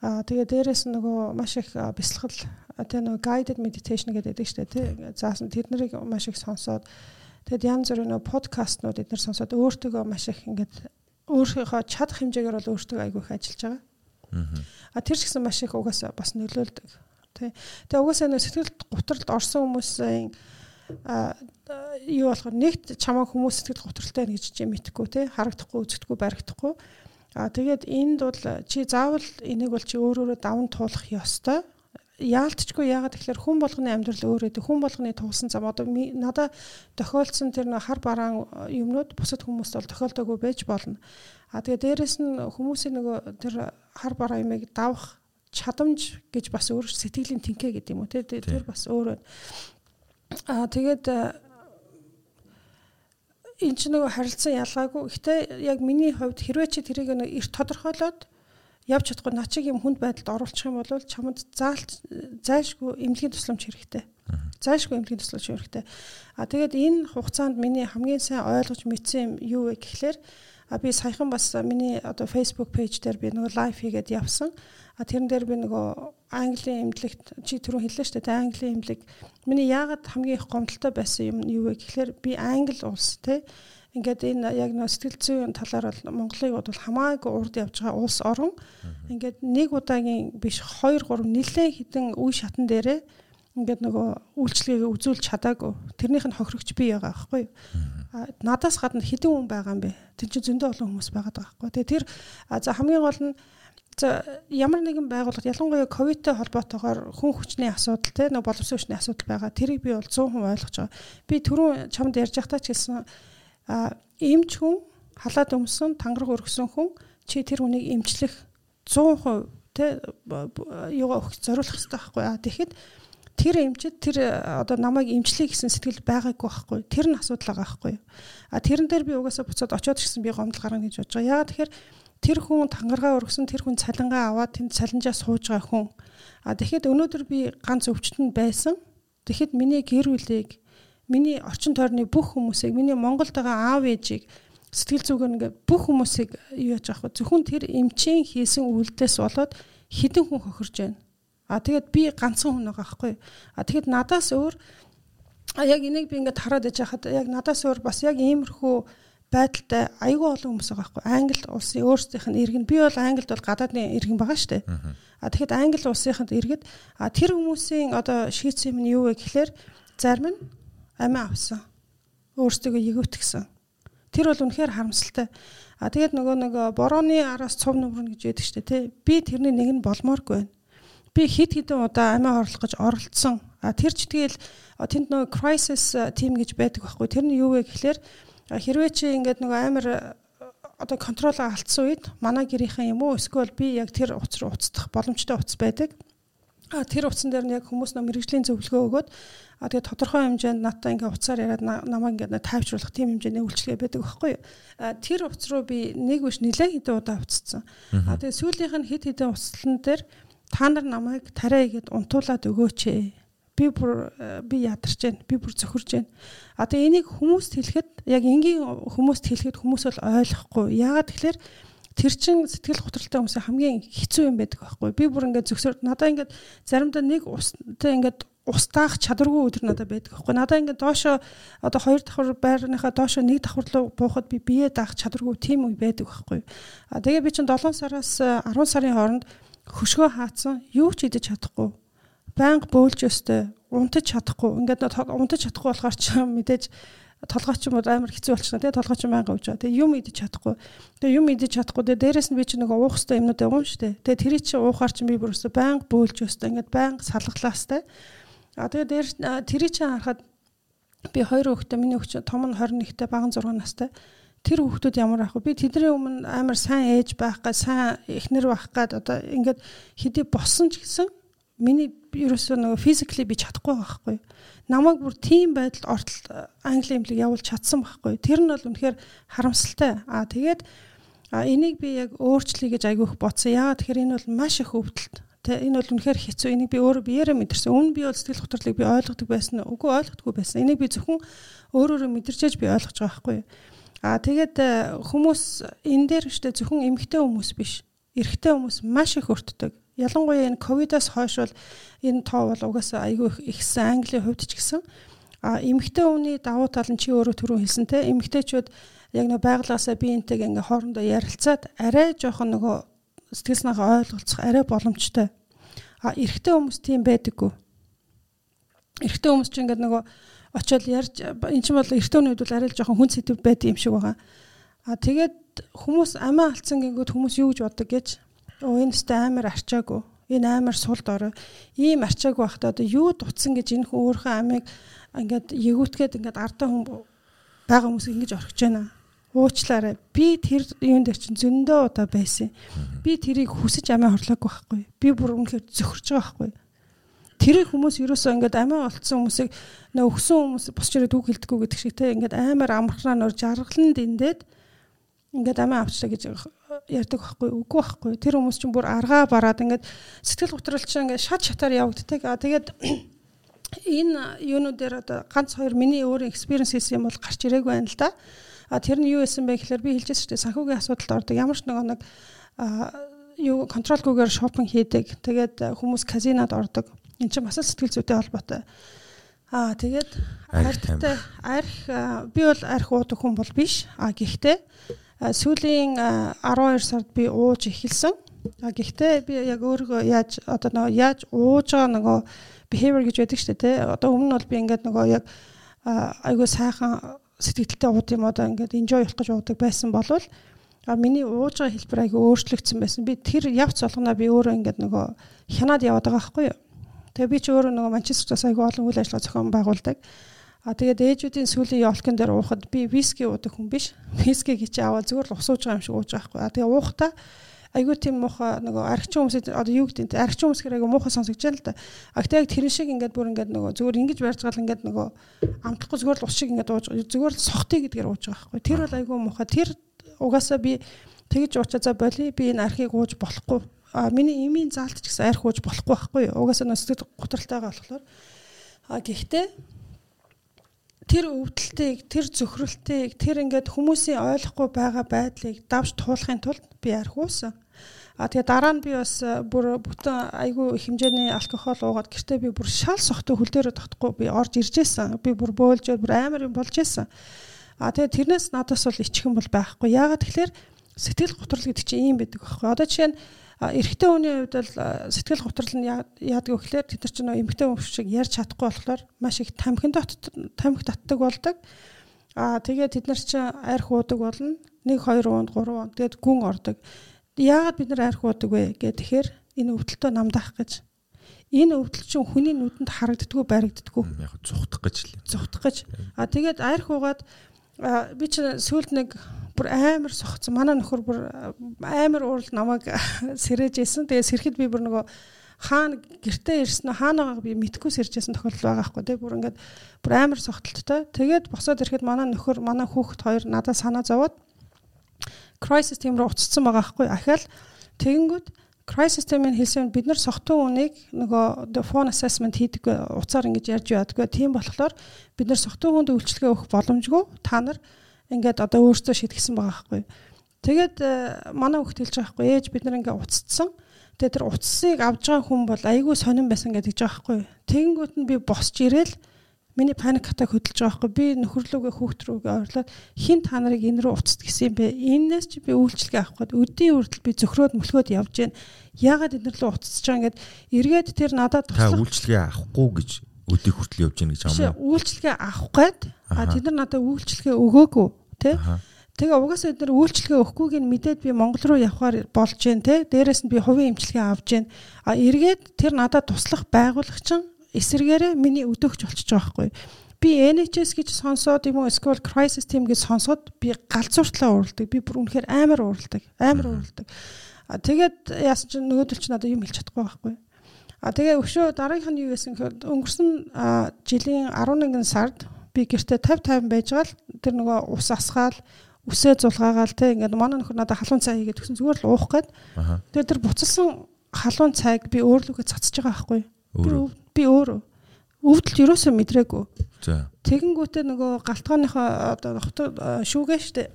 Аа тэгээд дээрэс нь нөгөө маш их бясалгал тэгээ нөгөө guided meditation гэдэг шүү дээ. Заасан тэднийг маш их сонсоод Тэгэд янз бүрийн нөө подкастнууд эдгээр сонсоод өөртөө маш их ингээд өөрийнхөө чадах хэмжээгээр бол өөртөө айгүй их ажиллаж байгаа. Аа тэр ч гэсэн маш их угаасаа бас нөлөөлдөг. Тэ. Тэгээ угаасаа нөө сэтгэлд гутралд орсон хүмүүсийн а юу болохоор нэгт чамаа хүмүүс сэтгэл готролтой гэж чи мэдхгүй те харагдахгүй үзэгдэхгүй баригдахгүй а тэгээд энд бол чи заавал энийг бол чи өөрөөрөө даван туулах ёстой яалтчгүй яагаад тэгэхээр хүн болгоны амьдрал өөр өдөө хүн болгоны туулсан зам одоо надад тохиолдсон тэр нэг хар бараан юмнууд бусад хүмүүст бол тохиолдоогүй байж болно. А тэгээ дээрэс нь хүмүүсийн нөгөө тэр хар бараа юмыг давах чадамж гэж бас өөр сэтгэлийн тэнхээ гэдэг юм уу тэр бас өөр байна. А тэгээд энэ ч нөгөө харилцан ялгаагүй. Гэтэ яг миний хувьд хэрвээ чи тэрийг нэг эрт тодорхойлоод явж чадахгүй наа чиг юм хүнд байдалд оруулах юм бол чамд заалт зайлшгүй эмнэлгийн тусламж хэрэгтэй. Зайлшгүй эмнэлгийн тусламж хэрэгтэй. А тэгээд энэ хугацаанд миний хамгийн сайн ойлгож мэдсэн юм юу вэ гэхлээр а би саяхан бас миний одоо Facebook пэйж дээр би нөгөө лайв хийгээд явсан. А тэрэн дээр би нөгөө Английн эмнэлэгт чи түрүү хэллээ шүү дээ. Английн эмнэлэг миний яагаад хамгийн их гомдолтой байсан юм юу вэ гэхлээр би Англи улс те Ингээд энэ яг нөө сэтгэл зүйн талаар бол Монголыг бол хамаагүй урд явж байгаа улс орон ингээд нэг удаагийн биш 2 3 нэлээд хідэн үе шатан дээрээ ингээд нөгөө үйлчлэгээ үзүүлж чадаагүй. Тэрнийх нь хохирогч би байгаа байхгүй юу? Надаас гадна хідэн хүн байгаа юм бэ? Тин чинь зөндөө олон хүмүүс байгаа байхгүй. Тэгээ тэр за хамгийн гол нь за ямар нэгэн байгууллага ялангуяа ковидтэй холбоотойгоор хүн хүчний асуудал те нөгөө боловсон хүчний асуудал байгаа. Тэрийг би бол 100% ойлгож байгаа. Би түрүүн чамд ярьж байхдаа ч хэлсэн эмч хүн халаад өмсөн тангараг өргөсөн хүн чи тэр хүнийг эмчлэх 100% тэ юугаа өгч зориулах хэрэгтэй байхгүй. А тэгэхэд тэр эмчэд тэр одоо намайг эмчлэе гэсэн сэтгэл байгаагүй байхгүй. Тэр нь асуудал байгаа байхгүй. А тэрэн дээр би угаасаа буцаад очиод гэсэн би гомдол гарна гэж бодож байгаа. Яа тэгэхээр тэр хүн тангараа өргөсөн тэр хүн цалингаа аваад тэнд цалинжаа сууж байгаа хүн. А тэгэхэд өнөөдөр би ганц өвчтөнд байсан. Тэгэхэд миний гэр бүлийг миний орчин тойрны бүх хүмүүсийг миний Монголд байгаа аав ээжийг сэтгэл зүгээр ингээ бүх хүмүүсийг юу яаж авах вэ? Зөвхөн тэр эмчийн хийсэн үйлдэлээс болоод хідэн хүн хохирж байна. А тэгээд би ганцхан хүн байгаа байхгүй. А тэгэхэд надаас өөр а яг энийг би ингээд хараад иж хахад яг надаас өөр бас яг иймэрхүү байдалтай айгүй олон хүмүүс байгаа байхгүй. Англи улсын өөрсдийнх нь иргэн би бол Англид бол гадаадны иргэн байгаа шүү дээ. А тэгэхэд Англи улсынханд иргэд а тэр хүмүүсийн одоо шийдсэн юм нь юу вэ гэхээр зарим нь амиа авсан. Өөрсдөө эгөвтгсөн. Тэр бол үнэхээр харамсалтай. А тэгээд нөгөө нэг борооны араас цов нөмрөн гэж яддаг штэ тий. Би тэрний нэг нь болмооргүй байна. би хид хідэн удаа амиа хорлох гэж оролцсон. А тэр ч тэгэл тэнд нөгөө crisis team гэж байдаг байхгүй. Тэр нь юу вэ гэхлээр хэрвээ чи ингээд нөгөө амар одоо контролоо алдсан үед манай гэрийнхэн юм уу эсвэл би яг тэр утас руу уцдах боломжтой утас байдаг. А тэр утсан дээр нь яг хүмүүс нөө мэрэгжлийн зөвлөгөө өгөөд а тэгээ тодорхой хэмжээнд надтай ингээ уцаар яриад намайг ингээ тайвшруулах тийм хэмжээний үйлчлэгээ байдаг байхгүй юу. А тэр утас руу би нэг биш нэлээд хэдэн удаа уцсан. А тэгээ сүүлийнх нь хэд хэдэн уцлан дээр та нар намайг тарай гэд унтуулад өгөөч ээ. Би бүр би ядарч байна. Би бүр зөхөрж байна. А тэгээ энийг хүмүүст хэлэхэд яг энгийн хүмүүст хэлэхэд хүмүүс бол ойлгохгүй. Яагаад тэгэхээр тэр чин сэтгэл готролтой хүмүүсийн хамгийн хэцүү юм байдаг байхгүй. Би бүр ингээд зөвсөр надаа ингээд заримдаа нэг устай ингээд устаах чадваргүй өдөр надад байдаг байхгүй. Надаа ингээд доошо одоо хоёр давхар байрныхаа доошо нэг давхар руу буухад би бие даах чадваргүй тийм үе байдаг байхгүй. А тэгээ би чинь 7 сараас 10 сарын хооронд хөшгөө хаацсан юу ч идэж чадахгүй. Байнга бөөлж өстэй унтаж чадахгүй. Ингээд унтаж чадахгүй болохоор ч мэдээж толгойч юм амар хэцүү болчихно тий толгойч байнга ууж байгаа. Тэгээ юм идэж чадахгүй. Тэгээ юм идэж чадахгүй. Тэгээ дээрэс нь би чинь нөгөө уух хэвээр юмнууд явна шүү дээ. Тэгээ тэрий чи уухаар чи би бүр өсө байнга бөөлж өстэй ингээд байнга салглаастай. А тэгээ дээр тэрий чи харахад би хоёр хүүхдээ миний хүүхд том нь 21-тэй бага 6 настай. Тэр хүүхдүүд ямар ах вэ? Би тэдний өмнө амар сайн ээж байх га сайн эхнэр байх гад одоо ингээд хэдий болсон ч гэсэн миний ерөөсөө нөгөө физикли би чадахгүй байхгүй намайг бүр тийм байдалд ортол англи имлэг явуулж чадсан байхгүй. Тэр нь бол үнэхээр харамсалтай. Аа тэгээд энийг би яг өөрчлөе гэж айгүйх бодсон. Яагаад тэгэхээр энэ бол маш их өвдөлт. Тэ энэ бол үнэхээр хэцүү. Энийг би өөрөө биеэрээ мэдэрсэн. Өмнө би бол сэтгэл хөдлөлийг би ойлгодог байсан. Үгүй ойлгохгүй байсан. Энийг би зөвхөн өөрөөрөө мэдэрчээж би ойлгож байгаа байхгүй. Аа тэгээд хүмүүс энэ дээр штэ зөвхөн эмгтэй хүмүүс биш. Эрэгтэй хүмүүс маш их өртдөг Ялангуяа энэ ковидоос хойш бол энэ тоо бол угаасаа айгүй ихсэн Английн хувьд ч гэсэн а эмэгтэй хүний давуу тал нь чи өөрөө түрүү хэлсэн те эмэгтэйчүүд яг нэг байглаасаа биентэйг ингээ хоорондоо ярилцаад арай жоохон нөгөө сэтгэл санаагаа ойлголцох арай боломжтой. А эрэгтэй хүмүүс тийм байдаггүй. Эрэгтэй хүмүүс чинь ингээ нөгөө очиод ярьж эн чинь бол хүний үед бол арай л жоохон хүн сэдв байдаг юм шиг байгаа. А тэгээд хүмүүс амиа алдсан гингүүд хүмүүс юу гэж боддог гэж Оо энэ өстэй амар арчаагүй. Энэ амар сул дорой. Ийм арчаагүй байхдаа одоо юу дутсан гэж энэ хүн өөрийнхөө амийг ингээд ягуутгээд ингээд ардаа хүн байгаа хүмүүс ингэж орхиж байна. Уучлаарай. Би тэр юун дээр чинь зөндөө удаа байсан. Би тэрийг хүсэж амиа хорлоогүй байхгүй. Би бүр үнэхээр зөхөрж байгаа байхгүй. Тэр хүмүүс ерөөсөө ингээд амиа олцсон хүмүүсийг нөө өгсөн хүмүүс босч ирээд үг хэлдэггүй гэдэг шиг те ингээд амар амархнаа нөр жаргалан дэндээд ингээд амиа авчлаа гэж ярьдаг байхгүй үгүй байхгүй. Тэр хүмүүс чинь бүр аргаа бараад ингээд сэтгэл готрол чинь ингээд шат шатаар явагддаг. А тэгээд энэ юунуудээр одоо ганц хоёр миний өөрийн experience хийсэн юм бол гарч ирээгүй байна л да. А тэр нь юу байсан бэ гэхээр би шүү дээ. Санхүүгийн асуудалд ордог. Ямар ч нэг нэг юу контролгүйгээр шопинг хийдэг. Тэгээд хүмүүс казинод ордог. Эн чинь бас сэтгэл зүйтэй холбоотой. Аа тэгээд архтай арх би бол арх уудаг хүн бол биш. А гэхдээ сүүлийн 12 сард би ууж эхэлсэн. Гэхдээ би яг өөрөө яаж одоо нөгөө яаж ууж байгаа нөгөө behavior гэж байдаг шүү дээ тий. Одоо өмнө нь бол би ингээд нөгөө яг айгүй сайхан сэтгэлдээ ууд юм одоо ингээд enjoy болох гэж уудаг байсан болвол а миний ууж байгаа хэлбэр айгүй өөрчлөгдсөн байсан. Би тэр явц болгоноо би өөрөө ингээд нөгөө хянаад яваад байгаа байхгүй юу. Тэгээ би ч өөрөө нөгөө Манчестерт айгүй олон үйл ажиллагаа зохион байгуулдаг. А тэгээд ээжүүдийн сүүлийн ёлкын дээр уухад би виски уудаг хүн биш. Виски гэж аваад зүгээр л усууж байгаа юм шиг ууж байгаа хгүй. А тэгээ уухтаа айгүй тийм муухай нөгөө архичин хүмүүс одоо юу гэдэг архичин хүмүүс хэрэг муухай сонсогдож байна л да. А гэтээ яг тэрэн шиг ингээд бүр ингээд нөгөө зүгээр ингэж барьж гал ингээд нөгөө амтлахгүй зүгээр л ус шиг ингээд ууж зүгээр л сохтыг гэдгээр ууж байгаа хгүй. Тэр бол айгүй муухай. Тэр угаасаа би тэгж уучаа за боли би энэ архийг ууж болохгүй. А миний эмийн заалт ч гэсэн арх ууж болохгүй байхгүй юу. Угаасаа нөсдөд гутралтайгаа болохоор. А гэхдээ тэр өвдөлтийг, тэр зөвхрөлтийг, тэр ингээд хүмүүсийн ойлгохгүй байгаа байдлыг давж туулахын тулд би архиусан. А тэгээ дараа нь би бас э, бүр бүтэн айгүй хэмжээний алкогол уугаад гэртээ би бүр шал сохтой хөл дээрээ тогтохгүй би орж ирж байсан. Би бүр бөөлж бүр амар юм болж байсан. А тэгээ тэрнээс надаас бол ичхэн бол байхгүй. Яагаад тэгэхээр сэтгэл готрол гэдэг чинь ийм байдаг байхгүй. Одоо жишээ нь эрэгтэй хүний хувьд бол сэтгэл готрол нь яадаг вэ гэхээр тэд нар ч нөө эмэгтэй хүн шиг ярьж чадахгүй болохоор маш их тамхин дот тамхи татдаг болдог. Аа тэгээд тэд нар ч арх уудаг болно. 1 2 уунд 3 уунд тэгээд гүн ордог. Яагаад бид нар арх уудаг вэ гэхээр тэгэхээр энэ өвдөлтөө намдаах гэж Энэ өвдөл чинь хүний нүдэнд харагддггүй баригддггүй. Яг зүхтах гэж л. Зүхтах гэж. А тэгээд айр хуугаад би чинь сүүлд нэг бүр амар сохцсон. Манай нөхөр бүр амар уурал намайг сэрэж исэн. Тэгээд сэрхэд би бүр нөгөө хаана гэртээ ирсэн нь хаанагаа би мэдгүй сэржсэн тохиолдол байгаа хгүй тий бүр ингээд бүр амар сохтолттой. Тэгээд босоод ирэхэд манай нөхөр манай хүүхэд хоёр надад санаа зовоод crisis team руу уцсан байгаа хгүй ахаал тэгэнгүүт crisis team-ийн хэлсэн бид нар сохтун үнийг нөгөө phone assessment хийдэг уцаар ингэж ярьж яддаг. Тийм болохоор бид нар сохтун хүнд үйлчлэгээ өгөх боломжгүй та нар ингээд одоо өөрсдөө шийдгсэн байгаа хгүй. Тэгээд э, манай хүүхд хэлж байгаа хгүй ээж бид нар ингээд уццсан Тэгээ тэр утсыг авж байгаа хүн бол айгүй сонирн байсан гэдэг жаа байхгүй. Тэгэнгүүт нь би босч ирээл миний паник атак хөдөлж байгаа байхгүй. Би нөхөрлөөгөө хүүхд рүүгээ ойрлоод хин та нарыг энэ рүү уцт гэсэн юм бэ. Энээс чи би үйлчлэгээ авах гээд өдийн үрдэл би зөхрөөд мөлхөөд явж гэн. Яагаад эднэр лөө уцсаж байгаа ингээд эргээд тэр надад туслах. Та үйлчлэгээ авахгүй гэж өдийг хүртэл явж гэн гэж юм уу? Үйлчлэгээ авах гээд а тэд нар надад үйлчлэгээ өгөөгүй тий. Тэгээ угаасаа эдгээр үйлчлэгээ өгөхгүйг нь мэдээд би Монгол руу явхаар болж जैन те. Дээрээс нь би хувийн эмчилгээ авж जैन. А эргээд тэр надад туслах байгуулагч эсэргээрээ миний өдөөгч болчихж байгаа байхгүй. Би NHS гэж сонсоод юм уу эсвэл crisis team гэж сонсоод би галзууртлаа уурладаг. Би бүр үнэхээр амар уурладаг. Амар уурладаг. А тэгээд яасан чинь нөгөөдөл чинь надад юм хэлж чадахгүй байхгүй. А тэгээ өшөө дараагийнх нь юу гэсэн гэхээр өнгөрсөн жилийн 11 сард би гэртээ 50 50 байж гал тэр нөгөө ус асгаал үсээ зулгаагаал те ингээд манай нөхөр надад халуун цай хийгээд өгсөн зүгээр л уух гээд. Тэгээд тэр буцалсан халуун цайг би өөрлөгөө цацж байгаа байхгүй. Би өөрөө өвдөлт ерөөсөө мэдрээгүй. Тэгэнгүүтээ нөгөө галтгооныхоо одоо шүүгээ штэ.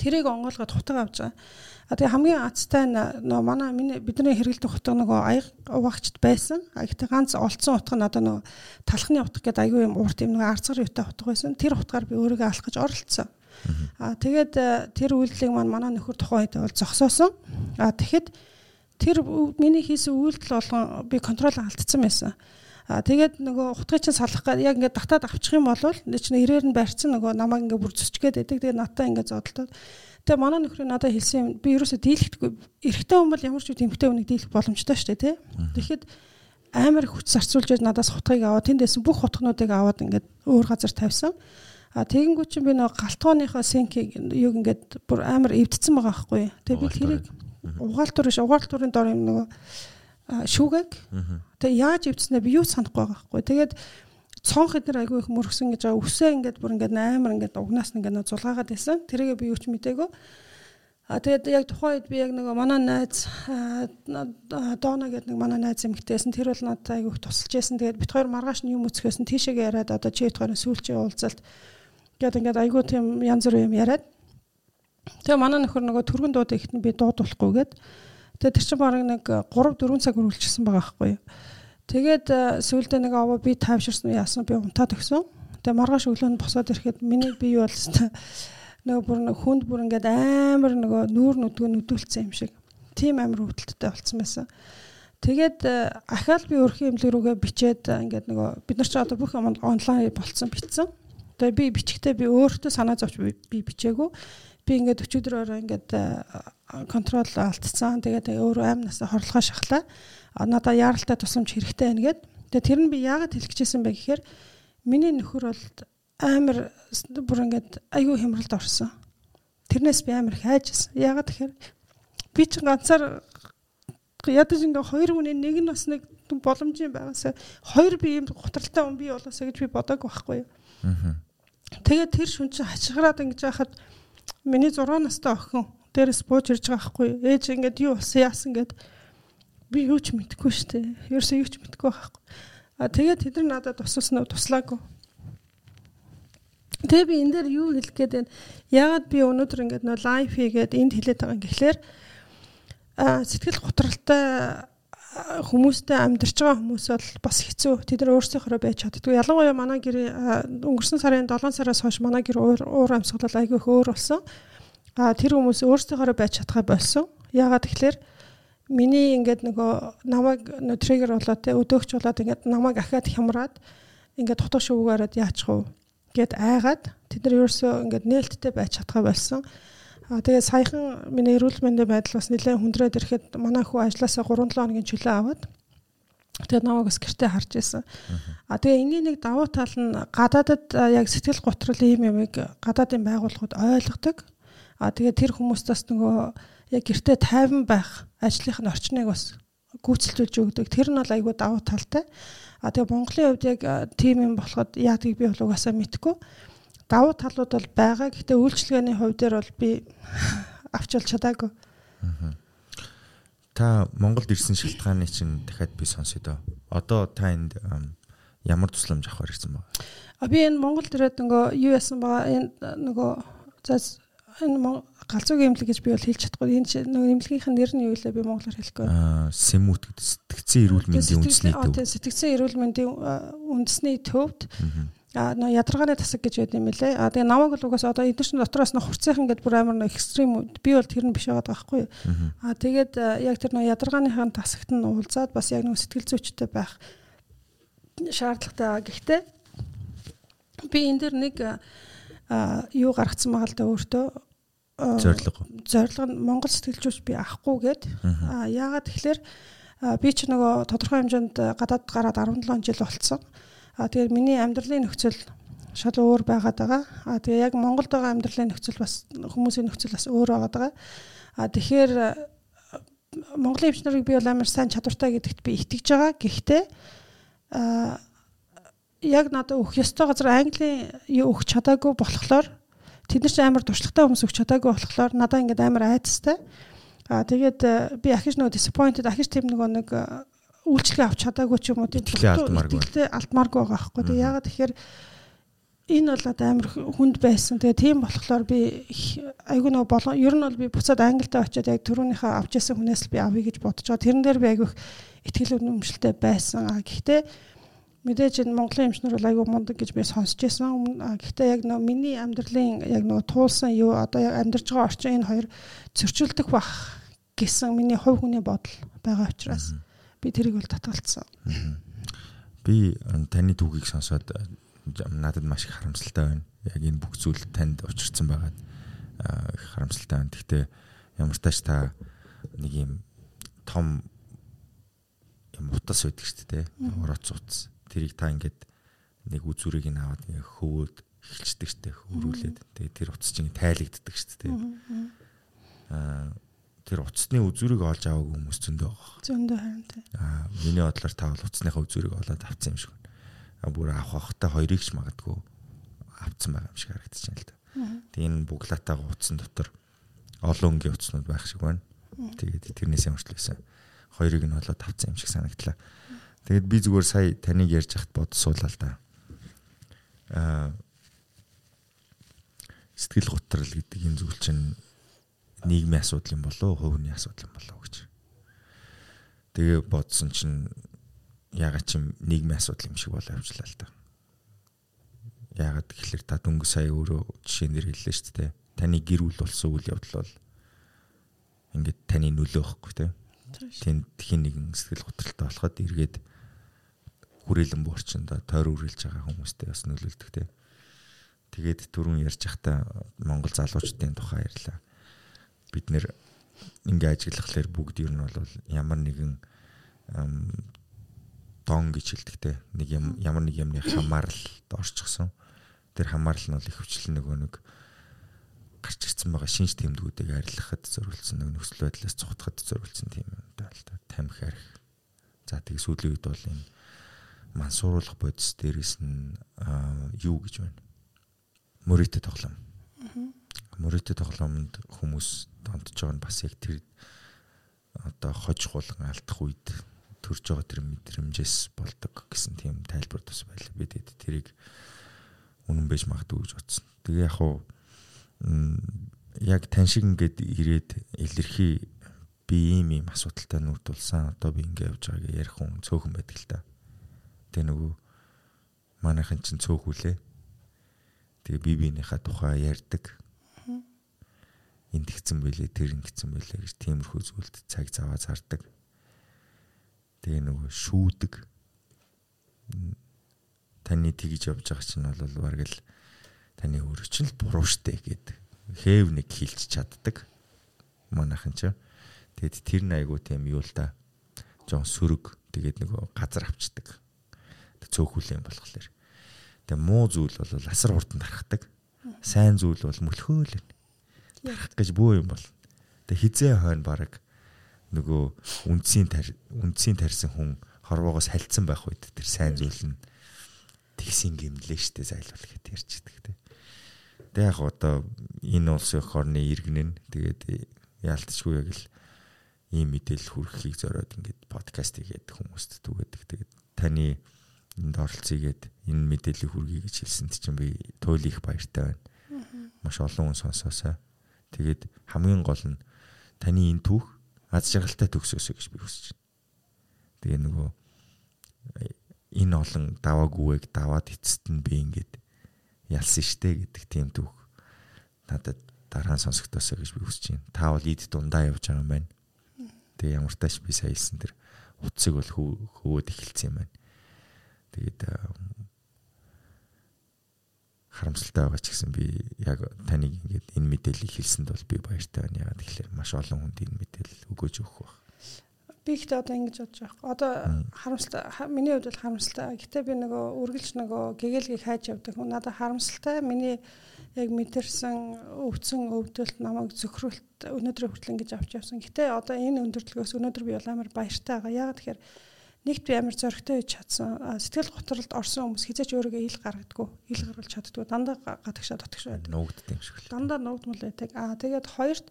Тэрийг онгоолгоод хутаг авч байгаа. А тэгээ хамгийн азтай нөө манай миний бидний хэрэгэлдэг утга нөгөө аяг уваагчд байсан. А гэхдээ ганц олцсон утга нь одоо нөгөө талхны утга гэдэг аягүй юм урт юм нөгөө арцгар юутай утга байсан. Тэр утгаар би өөрийгөө алах гэж оролцсон. Аа тэгээд э, тэр үйлдэлийг маань манай нөхөр тухайн үед бол зогсоосон. Аа тэгэхэд тэр миний хийсэн үйлдэл болгон би контрол алдсан байсан. Аа тэгээд нөгөө утгыг чинь салах гэдэг яг ингээд татаад авчих юм бол чинь ирээр нь барьцсан нөгөө намайг ингээд бүр зүсчгээд байдаг. Тэгээд натаа ингээд зодолтоод Тэгээ манай нөхрийн надад хэлсэн юм би ерөөсөө дийлэхдэггүй. Эрэгтэй хүн бол ямар ч үгүй эмэгтэй хүнийг дийлэх боломжтой шүү дээ, тий. Тэгэхэд амар хүч зарцуулж надаас хутгийг аваад тэндээс бүх хутгнуудыг аваад ингээд өөр газар тавьсан. А тэгэнгүүт чинь би нэг галтгооныхоо синкийг юг ингээд бүр амар эвдсэн байгаа байхгүй. Тэгээ би тэрийг угаалтур биш угаалтурын дор юм нөгөө шүүгэг. Тэгээ яаж эвдснээ би юу санахгүй байгаа байхгүй. Тэгээд цонх эднэр айгүй их мөргсөн гэж байгаа. Үсээ ингээд бүр ингээд амар ингээд угнаас ингээд зулгаагаад байсан. Тэрийгээ би юу ч мдээгүй. А тэгээд яг тухайн үед би яг нөгөө манай найз Дона гэдэг нэг манай найз эмэгтэйсэн тэр бол надад айгүйх тусалж байсан. Тэгээд бит хоёр маргааш нь юм өцгөөсөн тийшээгээ яриад одоо чи хоёр сүүлчийн уулзалт Гэт ингээд айгүй тийм янз бүр юм яриад. Тэгээ манай нөхөр нөгөө түргэн дууд ихт нь би дуудуулахгүйгээд тэгээ тэр чинь бараг нэг 3 4 цаг үргэлжилсэн байгаа байхгүй юу. Тэгээд э, сүүлдээ нэг аваа би тайвширсан яасан би унтаад өгсөн. Тэгээ маргааш өглөө нь босоод ирэхэд миний бие бол нөгөө бүр хүнд бүр ингээд амар нөгөө нүүр нүдгөө нүдүүлсэн юм шиг. Тийм амар өвдөлттэй болцсон байсан. Тэгээд э, ахаал би өрхийн эмнэлэг рүүгээ бичээд э, ингээд нөгөө бид нар ч одоо бүх онлайн болцсон битсэн. Тэгээ би бичихтэй би өөртөө санаа зовч би бичээгүй. Би ингээд өчигдрөөр ингээд контрол алдсан. Тэгээд өөрөө амнаас хорлогоо шахлаа. Надаа яаралтай тусламж хэрэгтэй байна гэд. Тэгээд тэр нь би яагаад хэлчихсэн бэ гэхээр миний нөхөр бол амар бүр ингээд айгүй хямралд орсон. Тэрнээс би амар хайжсэн. Яагаад тэгэхээр би ч ганцаар ядаж ингээ хоёр хүний нэг нь бас нэг боломжийн байгаасаа хоёр би ийм готралтай хүн би болоосаа гэж би бодоагүй байхгүй юу. Аа. Тэгээд тэр шүн чи хачгараад ингэж яхад миний 6 настай охин дээрээс бууж ирж байгаа байхгүй ээж ингээд юу болсон яасан гэд би юу ч мэдэхгүй штэ ерөөсөө юу ч мэдэхгүй байхгүй а тэгээд тэд нар надад тусалсан уу туслаагүй Тэгээ би энэ дээр юу хэлэх гээд байна яагаад би өнөөдөр ингээд нөө лайв хийгээд энд хэлээд байгаа юм гэхлээр сэтгэл готролтой хүмүүстэй амьдарч байгаа хүмүүс бол бас хэцүү. Тэд нар өөрсдийнхөө байж чаддгүй. Ялангуяа манай гэр өнгөрсөн сарын 7 сараас хойш манай гэр уур амьсгал айгүй их өөр болсон. А тэр хүмүүс өөрсдийнхөө байж чадхаа болсон. Яагаад тэгэхээр миний ингээд нөгөө намайг триггер болоод те өдөөгч болоод ингээд намайг ахаад хямраад ингээд дотоо шүүгээрээд яачих вэ гэд айгаад тэд нар ерөөсөө ингээд нээлттэй байж чадхаа болсон. Аа тэгээ саяхан миний эрүүл мэндийн байдал бас нэлээд хүндрээд ирэхэд манай хүү ажилласаа 3-7 хоногийн чөлөө аваад Тэгээ намайг бас гэртээ харж исэн. А тэгээ энэний нэг давуу тал нь гадаадад яг сэтгэл готрол ийм юмыг гадаадын байгууллагууд ойлгодог. А тэгээ тэр хүмүүст бас нөгөө яг гэртээ тайван байх ажлынх нь орчныг бас гүйцэлжүүлж өгдөг. Тэр нь бол айгүй давуу талтай. А тэгээ Монголын хувьд яг тийм юм болоход яадгийг би бол угаасаа мэдэхгүй. Давуу талууд бол байгаа. Гэхдээ үйлчлэгээний хувь дээр бол би авч бол чадаагүй. Та Монголд ирсэн шалтгааны чинь дахиад би сонсё доо. Одоо та энд ямар тусламж авахар ирсэн баг? А би энэ Монголд ирээд нөгөө юу яасан байгаа энэ нөгөө за энэ галзуугийн эмнэлэг гэж би бол хэлж чадахгүй. Энэ нөгөө эмнэлгийнх нь нэр нь юу вэ би монголоор хэлэхгүй. Аа, СЭМ-үүд гэдэг сэтгцэн эрүүл мэндийн үндэсний төв. Сэтгцэн эрүүл мэндийн үндэсний төвд а нөө ядаргааны тасаг гэж байдаг юм лээ. А тэгээ намайг л угаас одоо эдгээр чинь дотроос нөх хурцынхан гэдэг бүр амар нөө экстрим би бол тэр нь биш байгаа байхгүй. А тэгээд яг тэр нөө ядаргааныхан тасагт нь уулзаад бас яг нөө сэтгэл зүйчтэй байх шаардлагатай. Гэхдээ би энэ дэр нэг юу гаргацсан байгаа л да өөртөө зорилго. Зорилго нь Монгол сэтгэлжүйч би авахгүйгээд а яагаад тэгэхээр би ч нөгөө тодорхой хэмжээнд гадаад гараад 17 жил болцсон. А тэгээд миний амьдралын нөхцөл шал өөр байгаад байгаа. А тэгээ яг Монголд байгаа амьдралын нөхцөл бас хүмүүсийн нөхцөл бас өөр байгаад байгаа. А тэгэхээр Монголын эмч нарыг би бол амар сайн чадвартай гэдэгт би итгэж байгаа. Гэхдээ а яг надад өгөх ёстой газар Английн өгч чадаагүй болохоор тэд нар ч амар туршлагатай хүмүүс өгч чадаагүй болохоор надад ингээд амар айцтай. А тэгээд би ахиж нөгөө disappointed ахиж тийм нөгөө нэг үйлчлэгээ авч чадаагүй ч юм уу тийм итгэлээ алдмааргүй байгаа байхгүй. Тэгээ ягаад тэгэхээр энэ бол амар хүнд байсан. Тэгээ тийм болохоор би айгүй нөгөө болон ер нь бол би буцаад англитай очиод яг төрөөнийхөө авч ясан хүнээс л би авъя гэж бодож байгаа. Тэрэн дээр би айгүй итгэл үнэмшилтэй байсан. Гэхдээ мэдээж энэ Монголын эмчнэр бол айгүй мундаг гэж би сонсч байсан. Гэхдээ яг нөгөө миний амьдралын яг нөгөө туулсан юу одоо яг амьдарч байгаа орчин энэ хоёр зөрчилдөх бах гэсэн миний хувь хүний бодол байгаа учраас. Би тэрийг бол татгалцсан. Би таны түүхийг сонсоод надад маш их харамсалтай байна. Яг энэ бүх зүйл танд учирсан байгаад их харамсалтай байна. Гэхдээ ямар тач та нэг юм том юм утас байдаг шүү дээ. Ороц утас. Тэрийг та ингээд нэг үзүрийг нь аваад ингээ хөвөөд эхэлцдэг шүү дээ. Хөрүүлээд. Тэгээ тэр утас чинь тайлагддаг дээ. Аа тэр утасны үзүүрийг олж аваагүй хүмүүс зөндөө байгаа. Зөндөө харин тий. Аа миний бодлоор та бол утасныхаа үзүүрийг олоод авцсан юм шиг байна. Аа бүр авах хахта хоёрыг ч магадгүй авцсан байгаа юм шиг харагдаж байна л да. Тэгээ энэ буглаатайгаа утсан дотор олон өнгийн утаснууд байх шиг байна. Тэгээд тэрнээс ямарчлээсэн. Хоёрыг нь олоод авцсан юм шиг санагдлаа. Тэгэд би зүгээр сая таныг ярьж хахад бодсуулаа л да. Аа сэтгэл готрал гэдэг энэ зүйл чинь нийгмийн асуудал юм болоо, хувийн асуудал юм болоо гэж. Тэгээ бодсон чинь ягаад ч юм нийгмийн асуудал юм шиг болоо явчлаа л да. Ягаад гэхэлэр та дөнгө сая өөрөө жишээн дэр хэллээ шүү дээ. Таны гэр бүл болсон үйл явдал бол ингээд таны нөлөөхгүй те. Тэнд хин нэгэн сэтгэл готролтой болоход эргээд хүрээлэн буурчиндаа тойр үргэлж байгаа хүмүүстэй бас нөлөөлдөг те. Тэгээд түрүүн ярьж байхдаа Монгол залуучдын тухай ярьлаа бид нэр ингээ ажиглахлаар бүгд ер нь бол ямар нэгэн дон гэж хэлдэгтэй нэг юм ямар нэг юмны хамааралд орчихсон. Тэр хамаарал нь бол их хвчлэн нөгөө нэг гарч ирсэн байгаа шинж тэмдгүүдийг арилгахад зориулсан нэг нөхцөл байдлаас цухтахад зориулсан тийм юм даа л да. Тамхи арх. За тэг сүүлийн үед бол энэ мансууруулах бодис дээрээс нь юу гэж байна? Мөрөтө тоглоом. Мөрөтө тоглоомд хүмүүс донтож байгаа нь бас яг тэр одоо хож хулган алдах үед төрж байгаа тэр мэдрэмжээс болдог гэсэн тийм тайлбар тус байлаа. Би тэгээд тэрийг үнэн байж магадгүй гэж бодсон. Тэгээ яг хуу яг тань шиг ингээд ирээд илэрхий би ийм ийм асуудалтай нүрд тулсан. Одоо би ингээд явж байгааг ярих хүн цөөхөн байдаг л та. Тэгээ нөгөө манайхан чинь цөөхүүлээ. Тэгээ би биенийхээ тухай ярьдаг энд гисэн байлээ тэр ингэсэн байлээ гэж тиймэрхүү зүйлд цаг заваа зардаг. Тэгээ нөгөө шүүдэг. Таны тэгж явж байгаа чинь бол бараг л таны өөрөө чинь л буруу штэ гэд хээв нэг хилч чаддаг. Манайхан ч. Тэгэд тэр найгуу тийм юу л да. жоон сөрөг тэгээд нөгөө газар авчдаг. Цөөхүлэн болохоор. Тэгээ муу зүйл бол асар хурдан тархдаг. Сайн зүйл бол мөлхөөл. Тарах гэж бөө юм бол. Тэгээ хизээ хойно баг нөгөө үндсийн үндсийн тарьсан хүн хорвоогоос хальцсан байх үед тэр сайн зүйл нь тэгсийн гимлээ штэ зайлуул гэт ярьчихдаг те. Тэгээ яг одоо энэ улсын хорны иргэн нь тэгээд яалтчгүй яг л ийм мэдээлэл хүргэхийг зориод ингээд подкаст хийгээд хүмүүст түгээдэг. Тэгээд таны энд оролцъё гэд энэ мэдээллийг хүргэе гэж хэлсэнд чинь би туйл их баяртай байна. Маш олон хүн сонсоосаа. Тэгээд хамгийн гол нь таны энэ түүх аз жаргалтай төгсөөсэй гэж би хүсэж байна. Тэгээ нөгөө энэ олон даваагүйг даваад эцэст нь би ингээд ялсан штэ гэдэг тийм түүх надад дараа нь сонсогдосоо гэж би хүсэж байна. Та бол ид дундаа явж байгаа юм байна. Тэгээ ямар тааш би саялсан тэр утсыг бол хөвөөд эхэлсэн юм байна. Тэгээд харамсалтай байгаа ч гэсэн би яг таныг ингээд энэ мэдээллийг хэлсэнд бол би баяртай байна. Ягаад тэгэхээр маш олон хүнд энэ мэдээлэл өгөөж өгөх баг. Би ихтэй одоо ингэж бодож байгаа. Одоо харамсалтай миний хувьд бол харамсалтай. Гэтэ би нөгөө үргэлж нөгөө гэгээлгийг хайж явдаг хүн. Надад харамсалтай миний яг мэдэрсэн өвцөн өвдөлт намайг зөвхөрөлт өнөөдрийн хүртэл ингэж авч явсан. Гэтэ одоо энэ өндөрлөгөөс өнөөдөр би бол амар баяртай байгаа. Ягаад тэгэхээр нэгт би амар зөрөгтэй хийж чадсан. Сэтгэл готролд орсон хүмүүс хизээч өөрийгөө ил гаргадаггүй. Ил гаргалж чаддгүй. Дандаа гадагшаа дотгошоо байдаг. Нуугддаг юм шиг л. Дандаа нуугдмал байдаг. Аа тэгээд хоёрт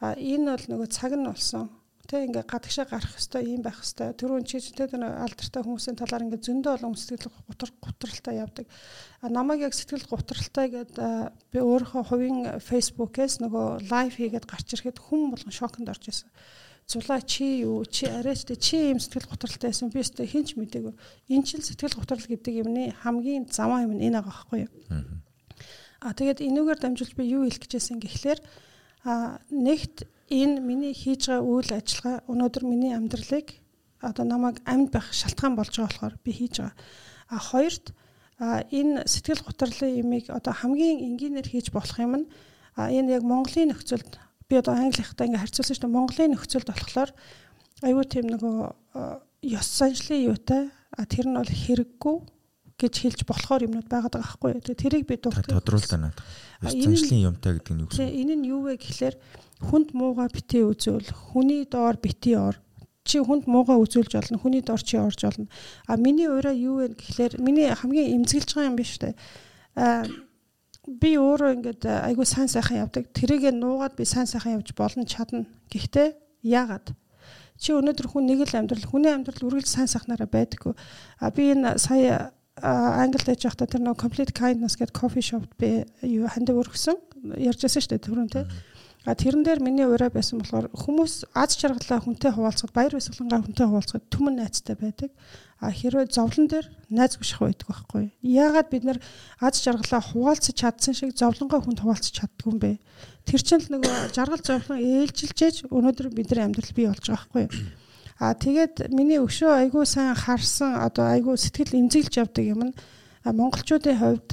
энэ бол нөгөө цаг нь болсон. Тэ ингээ гадагшаа гарах хэвээр юм байх хэвээр. Тэрүүн чи тэ алдартай хүмүүсийн талаар ингээ зөндөө олон сэтгэл гутар гутралтай явдаг. А намайг яг сэтгэл гутралтай гэд би өөрийнхөө хувийн фейсбુકээс нөгөө лайв хийгээд гарч ирэхэд хүн болгон шоконд орж исэн зулаа чи юу чи арайч чи юм сэтгэл готролтой байсан. Би өстой хинч мдэггүй энэ ч сэтгэл готрол гэдэг юмны хамгийн заваа юм энэ байгаа байхгүй юу? А тэгээд энүүгээр дамжуулж би юу хэлэх гэжсэн гэхлээр а нэгт энэ миний хийж байгаа үйл ажиллагаа өнөөдөр миний амьдралыг одоо намайг амьд байх шалтгаан болж байгаа болохоор би хийж байгаа. А хоёрт а энэ сэтгэл готрлын имийг одоо хамгийн энгийнээр хийж болох юм нь энэ яг Монголын нөхцөлд би одоо англихтай ингээ харьцуулсан шүү дээ Монголын нөхцөлд болохоор аюу тийм нөгөө ёс заншлын юутай а тэр нь бол хэрэггүй гэж хэлж болохоор юмнууд байгаад байгаа байхгүй. Тэгээ тэрийг би дуртай. Тодруулдаа надад. Ёс заншлын юмтай гэдэг нь юу вэ? Энэ нь юу вэ гэхлээр хүнд мууга битээ үзүүл, хүний доор битээ ор. Чи хүнд мууга үзүүлж болно, хүний доор чи орж болно. А миний ураа юу вэ гэхлээр миний хамгийн эмзэглэж байгаа юм биш үү? А би өөрөө ингээд э, айгүй сайн сайхан явдаг. Тэрийгэ нуугаад би сайн сайхан явж болно чадна. Гэхдээ яагаад? Чи өнөөдөр хүн нэг л амьдрал, хүний амьдрал үргэлж сайн сайхнаараа байдаггүй. А би энэ сая Англид яж байхдаа тэр нэг complete kindness гэдэг coffee shop би юу хандаг өргөсөн. Ярьж байсан шүү дээ түрүүн те. Mm -hmm А тэрэн дээр миний ураа байсан болохоор хүмүүс аз жаргалаа хүнтэй хуваалцахад баяр баясгалангаар хүнтэй хуваалцахад түмэн найзтай байдаг. А хэрвээ зовлон дээр найз гүших байдаг байхгүй. Яагаад бид нар аз жаргалаа хуваалцаж чадсан шиг зовлонгоо хүнд хуваалцаж чаддгүй юм бэ? Тэр чинь л нөгөө жаргал зовлон ээлжилжээж өнөөдөр бидний амьдрал бий болж байгаа байхгүй. А тэгээд миний өшөө айгүй сайн харсан одоо айгүй сэтгэл имзэглэж явдаг юм нь монголчуудын хувьд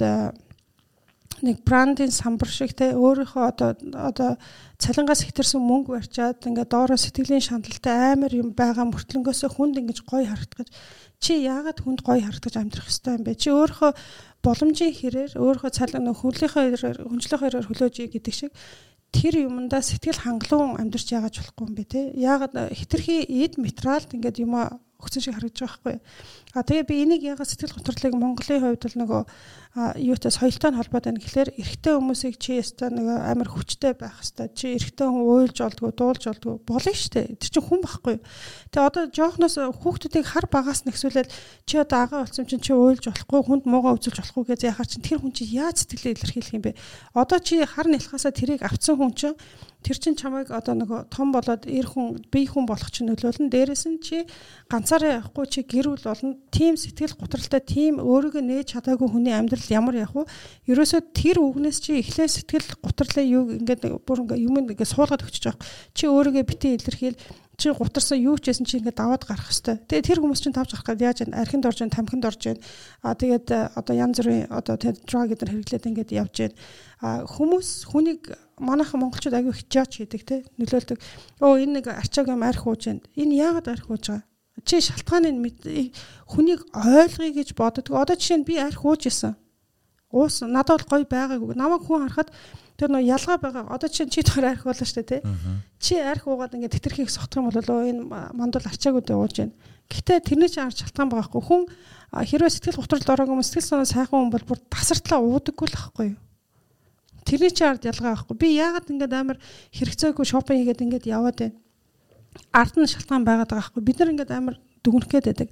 нэг брандын самбар шиг те өөрийнхөө одоо одоо цалингаас хэтэрсэн мөнгө барьчаад ингээ доороо сэтгэлийн шаналлтай амар юм байгаа мөртлөнгөөсөө хүнд ингэж гоё харагдаж чи яагаад хүнд гоё харагдаж амьдрах хэвээр юм бэ? Чи өөрийнхөө боломжийн хэрээр өөрийнхөө цалин хөлийнхөө хүнчлэх хэрээр хөлөөж гэдэг шиг тэр юмдаа сэтгэл хангалуун амьдарч яагаад болохгүй юм бэ те? Яагаад хитрхи эд материалд ингээд юм өгсөн шиг харагдаж байгаа байхгүй а тэгээ би энийг яагаад сэтгэл готрлыг Монголын хувьд л нөгөө юутай соёлтой холбоотой байна гэхэлэр эрэгтэй хүмүүсийг чи яста нэг амар хүчтэй байх хэвээр чи эрэгтэй хүн уйлж олдгоо дуулж олдгоо болно шүү дээ тэр чинь хүн байхгүй тэгээ одоо жоохноос хүүхдүүдийг хар багаас нэгсүүлээд чи одоо агаа болсон чинь чи уйлж болохгүй хүнд муугаа үзүүлж болохгүй гэж яхаар чинь тэр хүн чи яаж сэтгэлээ илэрхийлэх юм бэ одоо чи хар нэлхаасаа тэрийг авцсан хүн чинь тэр чин чамайг одоо нөгөө том болоод эр хүн бие хүн болох чинь нөлөөлнө. Дээрээс нь чи ганцаараа явахгүй чи гэр бүл болно. Тим сэтгэл готролтой тим өөрийгөө нээж чадаагүй хүний амьдрал ямар явах вэ? Ерөөсөө тэр үгнээс чи эхлээ сэтгэл готрлоо юу ингээд бүр ингээд юм ингээд суулгаад өгч байгаа. Чи өөрийгөө битээ илэрхийл чи гутарсан юу ч гэсэн чи ингээд даваад гарах хэвээр. Тэгээ тэр хүмүүс чинь тавж гарах гээд яаж вэ? Архинд орж тамхинд орж. Аа тэгээд одоо янз бүрийн одоо тэгээд драг гэдэр хэрэглээд ингээд явж байна. Аа хүмүүс хүнийг манайхан монголчууд аягүй их жаач хийдэг те нөлөөлдөг. Оо энэ нэг арчааг юм арх ууж байна. Энэ яагаад арх ууж байгаа? Чи шалтгааныг хүнийг ойлгоё гэж боддог. Одоо жишээ нь би арх ууж исэн. Уус надад бол гоё байгаагүй. Намайг хүн харахад тэр нөө ялгаа байгаа. Одоо чи чи тэр арх шүү дээ, тий. Чи арх уугаад ингээд тэтэрхийг сохтох юм бол энэ мандал арчаагүй дээ ууж байна. Гэхдээ тэрний чинь арч шалтгаан байгаа хгүй. Хүн хэрвээ сэтгэл готролд ороогүй юм сэтгэл санаа сайхан хүн бол бүр тасартлаа уудаггүй л байхгүй юу? Тэрний чинь ард ялгаа байхгүй. Би яагаад ингээд амар хэрэгцээгүй шопинг хийгээд ингээд яваад байна. Ард нь шалтгаан байгаад байгаа байхгүй. Бид нар ингээд амар дүгнэх гээд байдаг.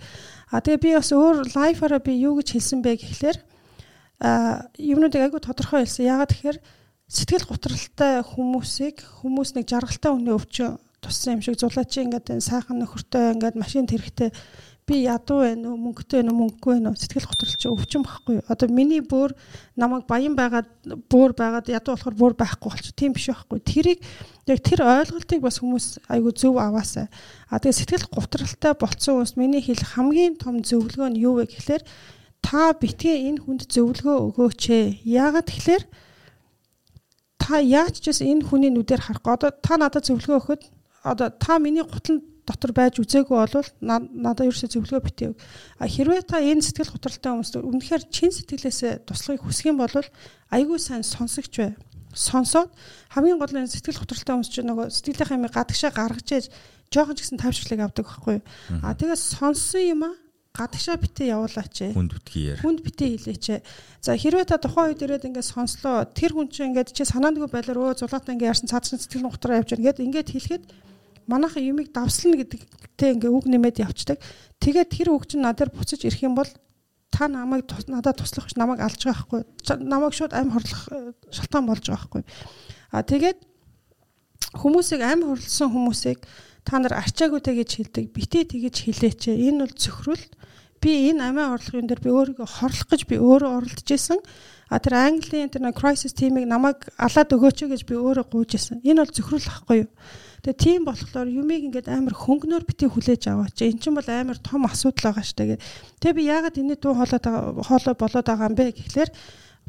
А тэгээ би бас өөр лайфаараа би юу гэж хэлсэн бэ гэхлээр а юмнуудыг айгүй тодорхой хэлсэн. Яагаад тэгэхээр сэтгэл готролтой хүмүүсийг хүмүүс нэг жаргалтай хүний өвчөө туссан юм шиг зулаач ингээд энэ сайхан нөхөртэй ингээд машин тэрхтээ би ядуу байна уу мөнгөтэй уу мөнгөгүй уу сэтгэл готролч өвчин байхгүй одоо миний бүр намайг баян байгаад бүр байгаад ядуу болохоор бүр байхгүй болчих. Тийм биш байхгүй. Тэрийг яг тэр ойлголтыг бас хүмүүс айгүй зөв аваасаа а тэгээ сэтгэл готролтой болцсон хүмүүс миний хэл хамгийн том зөвлөгөө нь юу вэ гэхлээр та битгий энэ хүнд зөвлөгөө өгөөч ээ яагаад тэгэхээр та яаж ч гэсэн энэ хүний нүдээр харахгүй. Одоо та надад зөвлөгөө өгөхөд одоо та миний гутлан дотор байж үзээгүй болвол надад ерөөсөө зөвлөгөө битээв. А хэрвээ та энэ сэтгэл готролтой хүмүүст үнэхээр чин сэтгэлээсээ туслахыг хүсэх юм бол айгүй сайн сонсогч бай. Сонсоод хамгийн гол нь сэтгэл готролтой хүмүүс чинь нөгөө сэтгэлийнхаа юм гадагшаа гаргаж ээж жоохон ч гэсэн тавьчлалыг авдаг байхгүй. А тэгээс сонссон юм аа гадагшаа битээ явуулаач. Хүнд битгийэр. Хүнд битээ хэлээч ээ. За хэрвээ та тухайн үед ирээд ингээд сонслоо тэр хүн чинь ингээд чи санаандгүй байлаар өө зулаатай ингээд ярьсан цаадсан сэтгэл готроо явж байгаа. Ингээд ингээд хэлэхэд манайхан юмыг давслана гэдэгтэй ингээд үг нэмээд явцдаг. Тэгээд тэр үг чинь надад буцаж ирэх юм бол та намайг надад туслах гэж намайг алж байгаа байхгүй. Намайг шууд амь хорлох э, шалтгаан болж байгаа байхгүй. А тэгээд хүмүүсийг амь хорлсон хүмүүсийг та нар арчаагүй тэгэж хэлдэг. Битээ тэгэж хэлээч. Энэ бол цөхрөлт би энэ амиа орлогын дээр би өөрийгөө хорлох гэж би өөрөө оролдож исэн. А тэр Английн тэр crisis team-ийг намайг алаад өгөөч гэж би өөрөө гуйж исэн. Энэ бол зөвхөрөл ахгүй юу? Тэгээ тийм болохоор юмыг ингээд амар хөнгнөөр битгий хүлээж аваач. Эн чинь бол амар том асуудал байгаа шүү дээ. Тэгээ би яагаад энэ дуу хоолой хоолой болоод байгаа юм бэ гэхлээр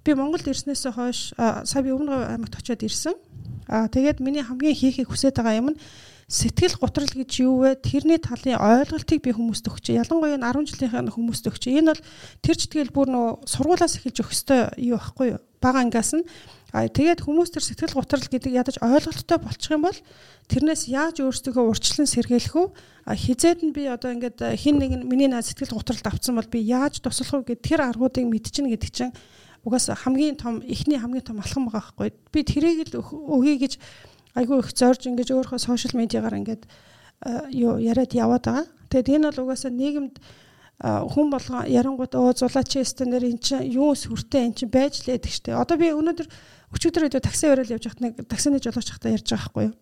би Монголд ирснээсээ хойш сая би өмнө аймагт очиод ирсэн. А тэгээд миний хамгийн хийхийг хүсэж байгаа юм нь сэтгэл готрол гэж юу вэ? Тэрний талын ойлголтыг би хүмүүст өгч. Ялангуяа 10 жилийнхаа хүмүүст өгч. Энэ бол тэр читгэл бүр нөө сургуулаас эхэлж өгөх ёстой юу байхгүй юу? Бага ангиас нь А тэгээд хүмүүс төр сэтгэл готрол гэдэг ядаж ойлголттой болчих юм бол тэрнээс яаж өөрсдөө урьдчилан сэргийлэх? А хизээд нь би одоо ингээд хин нэг миний наад сэтгэл готролд авцсан бол би яаж туслах вэ гэд тэр аргуудыг мэдчихнэ гэдэг чинь угаас хамгийн том эхний хамгийн том алхам байгаа байхгүй. Би тэрийг л өгье гэж айгүй их зорж ингэж өөрөө сошиал медиагаар ингээд юу яриад яваад байгаа. Тэгэд энэ бол угаасаа нийгэмд хүн болгоо ярангууд оо зулаач стенээр эн чинь юу сүртэй эн чинь байж л яддаг штэ. Одоо би өнөөдөр өчигдөр өдөө такси өрөөл явж хахад нэг таксины жолооч хахта ярьж байгаа байхгүй юу.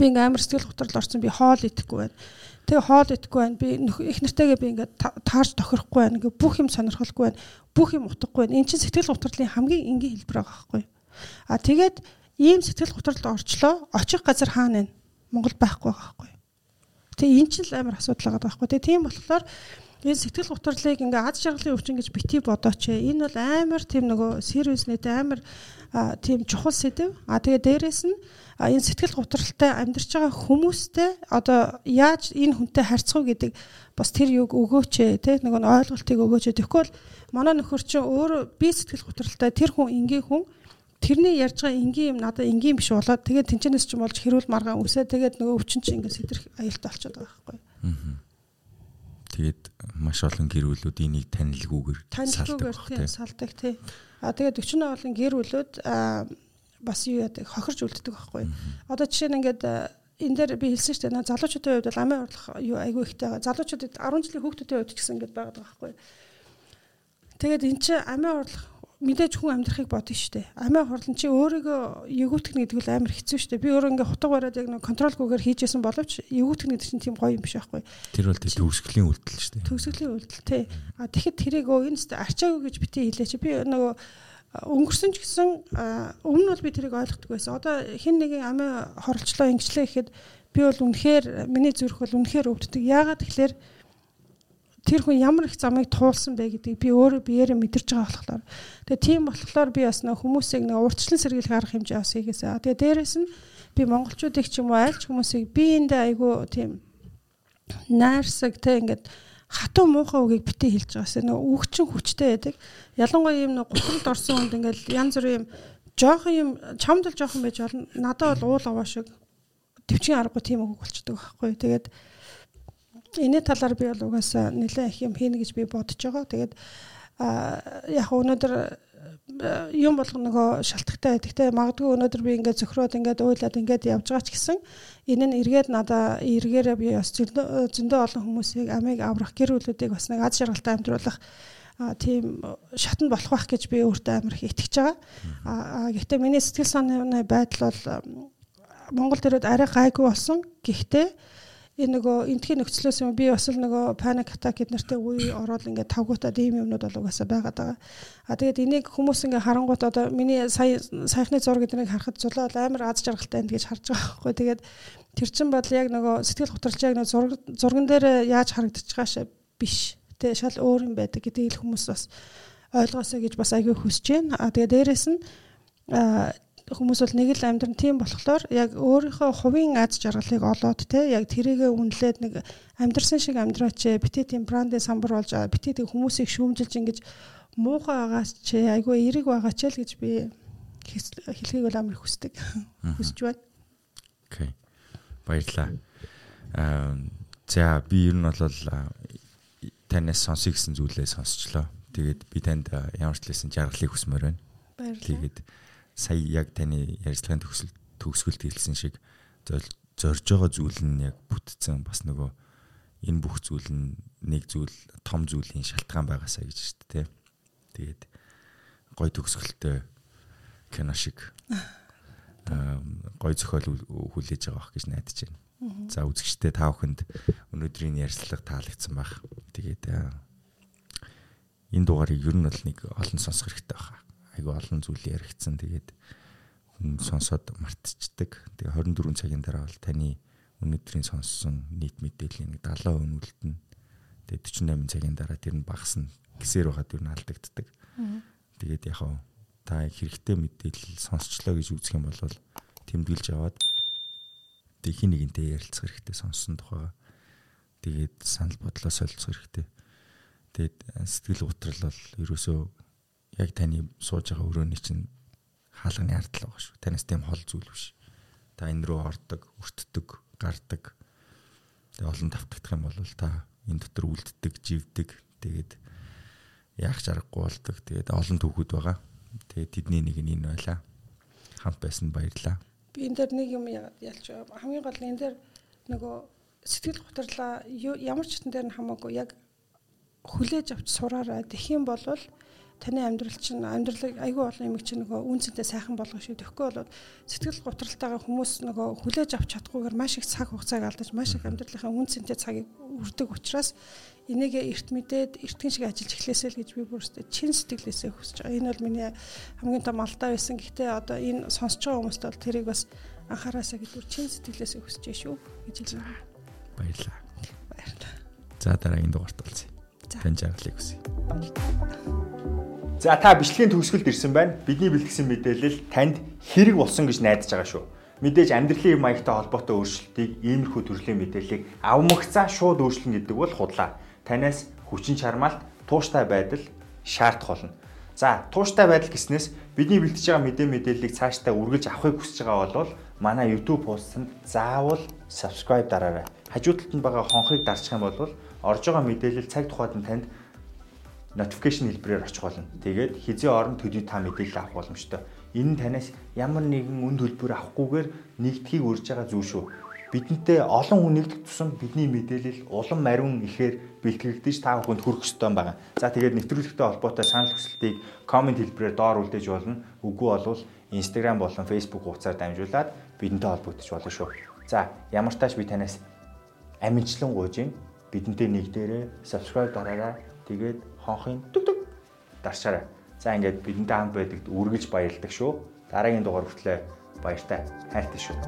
Би ингээм амар сэтгэл готрол орсон би хоол идэхгүй байна. Тэгээ хоол идэхгүй байна. Би их нартайгаа би ингээд таарч тохирохгүй байна. Ингээ бүх юм сонирхолгүй байна. Бүх юм утгагүй байна. Эн чинь сэтгэл готрлын хамгийн энгийн хэлбэр байгаа байхгүй юу. А тэгээд ийм сэтгэл готролд орчлоо очих газар хаана вэ? Монгол байхгүй байгаа байхгүй. Тэгээ эн чинь л амар асуудал байгаа байхгүй. Тэгээ тийм болохоор энэ сэтгэл готрлыг ингээ аз жаргалын өвчин гэж бити бодооч. Энэ бол амар тийм нөгөө serious нэт амар тийм чухал сэдв. А тэгээ дээрэс нь энэ сэтгэл готролтой амьдарч байгаа хүмүүстэй одоо яаж энэ хүнтэй харьцах вэ гэдэг бас тэр юг өгөөч те нөгөө ойлголтыг өгөөч. Тэгэхгүй бол манай нөхөр чинь өөрөө би сэтгэл готролтой тэр хүн ингийн хүн тэрний ярьж байгаа энгийн юм надад энгийн биш болоод тэгээд тэнцэнэс ч юм болж хэрүүл маргаан үсээ тэгээд нөгөө өвчин чинь ингээд сэтрэх аюултай болчиход байгаа байхгүй. Тэгээд маш олон гэр бүлүүд энийг танилгүйгээр танилгүйгээр тийм салдаг тий. А тэгээд 40 олон гэр бүлүүд бас юу яадаг хохирж үлддэг байхгүй. Одоо жишээ нь ингээд энэ дээр би хэлсэн шүү дээ. Залуучуудын хувьд бол амын орлох юу айгүй ихтэй байгаа. Залуучуудад 10 жилийн хүүхдүүдийн хувьд ч гэсэн ингээд байгаад байгаа байхгүй. Тэгээд эн чинь амын орлох мэдээж хүн амьдрахыг бодно шүү дээ. Амиа хорлон чи өөрийгөө ягуутгах гэдэг нь амар хэцүү шүү дээ. Би өөрөө ингээ хутга бараад яг нэг контролгүйгээр хийжсэн боловч ягуутгах гэдэг чинь тийм гоё юм биш байхгүй. Тэр бол төгсгөлийн үйлдэл шүү дээ. Төгсгөлийн үйлдэл тий. А тэгэхэд тэрийг өө энэ арчаагүй гэж битээ хэлээ чи би нөгөө өнгөрсөн ч гэсэн өмнө нь бол би тэрийг ойлгохгүй байсан. Одоо хэн нэгэн амиа хорлцлоо ингэчлээ гэхэд би бол үнэхээр миний зүрх бол үнэхээр өвддөг. Яагаад тэгэхээр тэр хүн ямар их замыг туулсан бэ гэдгийг би өөрөө биеэрээ мэдэрч байгаа болохоор тэгээ тийм болохоор би бас нөх хүмүүсийг нэг урьдчилан сэргийлэх арга хэмжээ бас хийгээсэ. Тэгээ дээрэс нь би монголчуудыг ч юм уу айлч хүмүүсийг би эндээ айгүй тийм найрсаг те ингээд хатуу муухай үгийг битээ хэлж байгаас нөгөө үг чин хүчтэй байдаг. Ялангуяа юм нөгөө гутралд орсон хүнд ингээд янз бүрийн юм жоохон юм чамд л жоохон байж болно. Надад бол уул аваа шиг төвчгийн аргагүй тийм үг болчдөг байхгүй. Тэгээд энэ талаар би бол угаасаа нэлээд их юм хийнэ гэж би бодож байгаа. Тэгээд яг өнөөдөр юм болгоно нөгөө шалтгатай. Гэхдээ магадгүй өнөөдөр би ингээд зөхрөөд ингээд уйлаад ингээд явж байгаа ч гэсэн энэ нь эргээд надаа эргээрээ би бас зөндөө олон хүмүүсийг амийг аврах гэр бүлүүдийг бас нэг аз жаргалтай амьдруулах тийм шатнд болох байх гэж би өөртөө амар их итгэж байгаа. Гэхдээ миний сэтгэл санааны байдал бол Монгол төрөд арай гайгүй болсон. Гэхдээ энэ нөгөө энтхийн нөхцлөөс юм би бас л нөгөө panic attack гэднэртэй үе ороод ингээд тавгуутаад ийм юмнууд бол угаасаа байгаад байгаа. А тэгээд энийг хүмүүс ингээд харангуут одоо миний сая саяхны зураг гэднийг харахад зулаа амар аз жаргалтай байна гэж харж байгаа байхгүй. Тэгээд тэр чин бол яг нөгөө сэтгэл готролч яг нөгөө зураг зурган дээр яаж харагдчих gaашаа биш те шал өөр юм байдаг гэдгийг хүмүүс бас ойлгоосоо гэж бас аягүй хүсэж байна. А тэгээ дээрэс нь хүмүүс бол нэг л амьдран тийм болохоор яг өөрийнхөө хувийн аз жаргалыг олоод те яг тэрийгэ үнэлээд нэг амьдрсан шиг амьдраач битээ тийм брандын самбар болж битээ тийм хүмүүсийг шүүмжилж ингэж муухай байгаач чи айгүй эерэг байгаач л гэж би хэлхийг бол амар хүсдэг хүсэж байна. Окей. Баярлалаа. Аа за би ер нь бол танаас сонсъё гэсэн зүйлээ сонсчлоо. Тэгээд би танд ямар ч лсэн жаргалыг хүсмээр байна. Баярлалаа. Тэгээд сая яг таны ярилцлагын төгсөл төгсгөлд хэлсэн шиг зорж байгаа зүйл нь яг бүтцэн бас нөгөө энэ бүх зүйл нь нэг зүйл том зүйлийн шалтгаан байгаасаа гэж шүү дээ. Тэгээд гой төгсгөлтэй кино шиг гой зохиол хүлээж байгаа бах гэж найдаж байна. За үзэгчтэй та бүхэнд өнөөдрийн ярилцлага таалагдсан байх. Тэгээд энэ дугаарыг ер нь бол нэг олон сонсох хэрэгтэй байна. Айгу олон зүйл яригдсан. Тэгээд хүн сонсоод мартчихдаг. Тэгээ 24 цагийн дараа бол таны өнөөдрийн сонссон нийт мэдээллийн 70% нь үлдэнэ. Тэгээ 48 цагийн дараа тэр нь багасна гэсээр байгаад юу н алдагддаг. Тэгээд яг та хэрэгтэй мэдээлэл сонсчлоо гэж үзэх юм бол тэмдэглэж аваад тэг хин нэгэнтэй ярилцах хэрэгтэй сонссон тухайга тэгээд санал бодлоо солилцох хэрэгтэй. Тэгээд сэтгэл готрол бол ерөөсөө яг таны сууж байгаа өрөөний чинь хаалганы ардл байгаа шүү. Танаас тийм хол зүйл биш. Та энэ рүү ордог, өртдөг, гардаг. Тэгээ олон давтагдах юм бол та энэ дотор үлддэг, живдэг. Тэгээд яах чаргагүй болдог. Тэгээд олон түүхүүд байгаа. Тэгээд тэдний нэг нь энэ байлаа. Хамт байсан баярлаа би энэ дээр нэг юм ялч хамгийн гол нь энэ дээр нөгөө сэтгэл готрлаа ямар ч хэдэн дээр нь хамаагүй яг хүлээж авч сураарай. Тэгэх юм бол таны амьдрал чинь амьдралыг айгүй олон юм чинь нөгөө үнцэнтэй сайхан болгох шүү. Тэгэхгүй бол сэтгэл готролтойгоо хүмүүс нөгөө хүлээж авч чадахгүйгээр маш их цаг хугацааг алдаж маш их амьдралынхаа үнцэнтэй цагийг үрдэг учраас энийг эрт мэдээд эртхэн шиг ажиллаж эхлэсэй л гэж би бүрстэ чин сэтгэлээсээ хүсэж байгаа. Энэ бол миний хамгийн том алдаа байсан. Гэхдээ одоо энэ сонсож байгаа хүмүүст бол тэрийг бас анхаараасаа гэдгээр чин сэтгэлээсээ хүсэж шүү гэж хэлж байна. Баярлалаа. Баярлалаа. За дараагийн дугаарт уулзъя. Тань жаргалыг хүсье. За та бичлэгийн төгсгөлд ирсэн байна. Бидний бэлтгэсэн мэдээлэл танд хэрэг болсон гэж найдаж байгаа шүү. Мэдээж амьдралын маягтай холбоотой өөрчлөлтийг иймэрхүү төрлийн мэдээллийг авмагцаа шууд өөрчлөн гэдэг бол худлаа танаас хүчин чармаалт, тууштай байдал шаардах болно. За, тууштай байдал гэснээс бидний бэлтэж байгаа мэдээ мэдээллийг цаашдаа үргэлж авахыг хүсэж байгаа бол манай YouTube хуудсанд заавал subscribe дараарай. Хажуу талд нь байгаа хонхыг дарчих юм бол орж байгаа мэдээлэл цаг тухайд нь танд notification хэлбэрээр очих болно. Тэгээд хизээ орон төдий та мэдээлэл авах боломжтой. Энэ нь танаас ямар нэгэн үн төлбөр авахгүйгээр нэгдхийг урьж байгаа зүйл шүү бидэнтэй олон хүн нэгдэх тусам бидний мэдээлэл улам мариун ихээр бэлтгэгдэж та бүхэнд хүрэх ёстой байгаа. За тэгээд нэвтрүүлэгтэй холбоотой санал хүсэлтийг комент хэлбэрээр доор үлдээж болно. Үгүй болвол Instagram болон Facebook хуудасаар дамжуулаад бидэнтэй холбогдож болно шүү. За ямар тааш би танаас амжилтлан гуйж гин бидэнтэй нэгдээрээ subscribe дараарай. Тэгээд хонхын дүг дүг дарчаарай. За ингээд бидэнтэй хамт байдагт үргэлж баярлдаг шүү. Дараагийн дугаар хүртлээр баяртай хайртай шүү.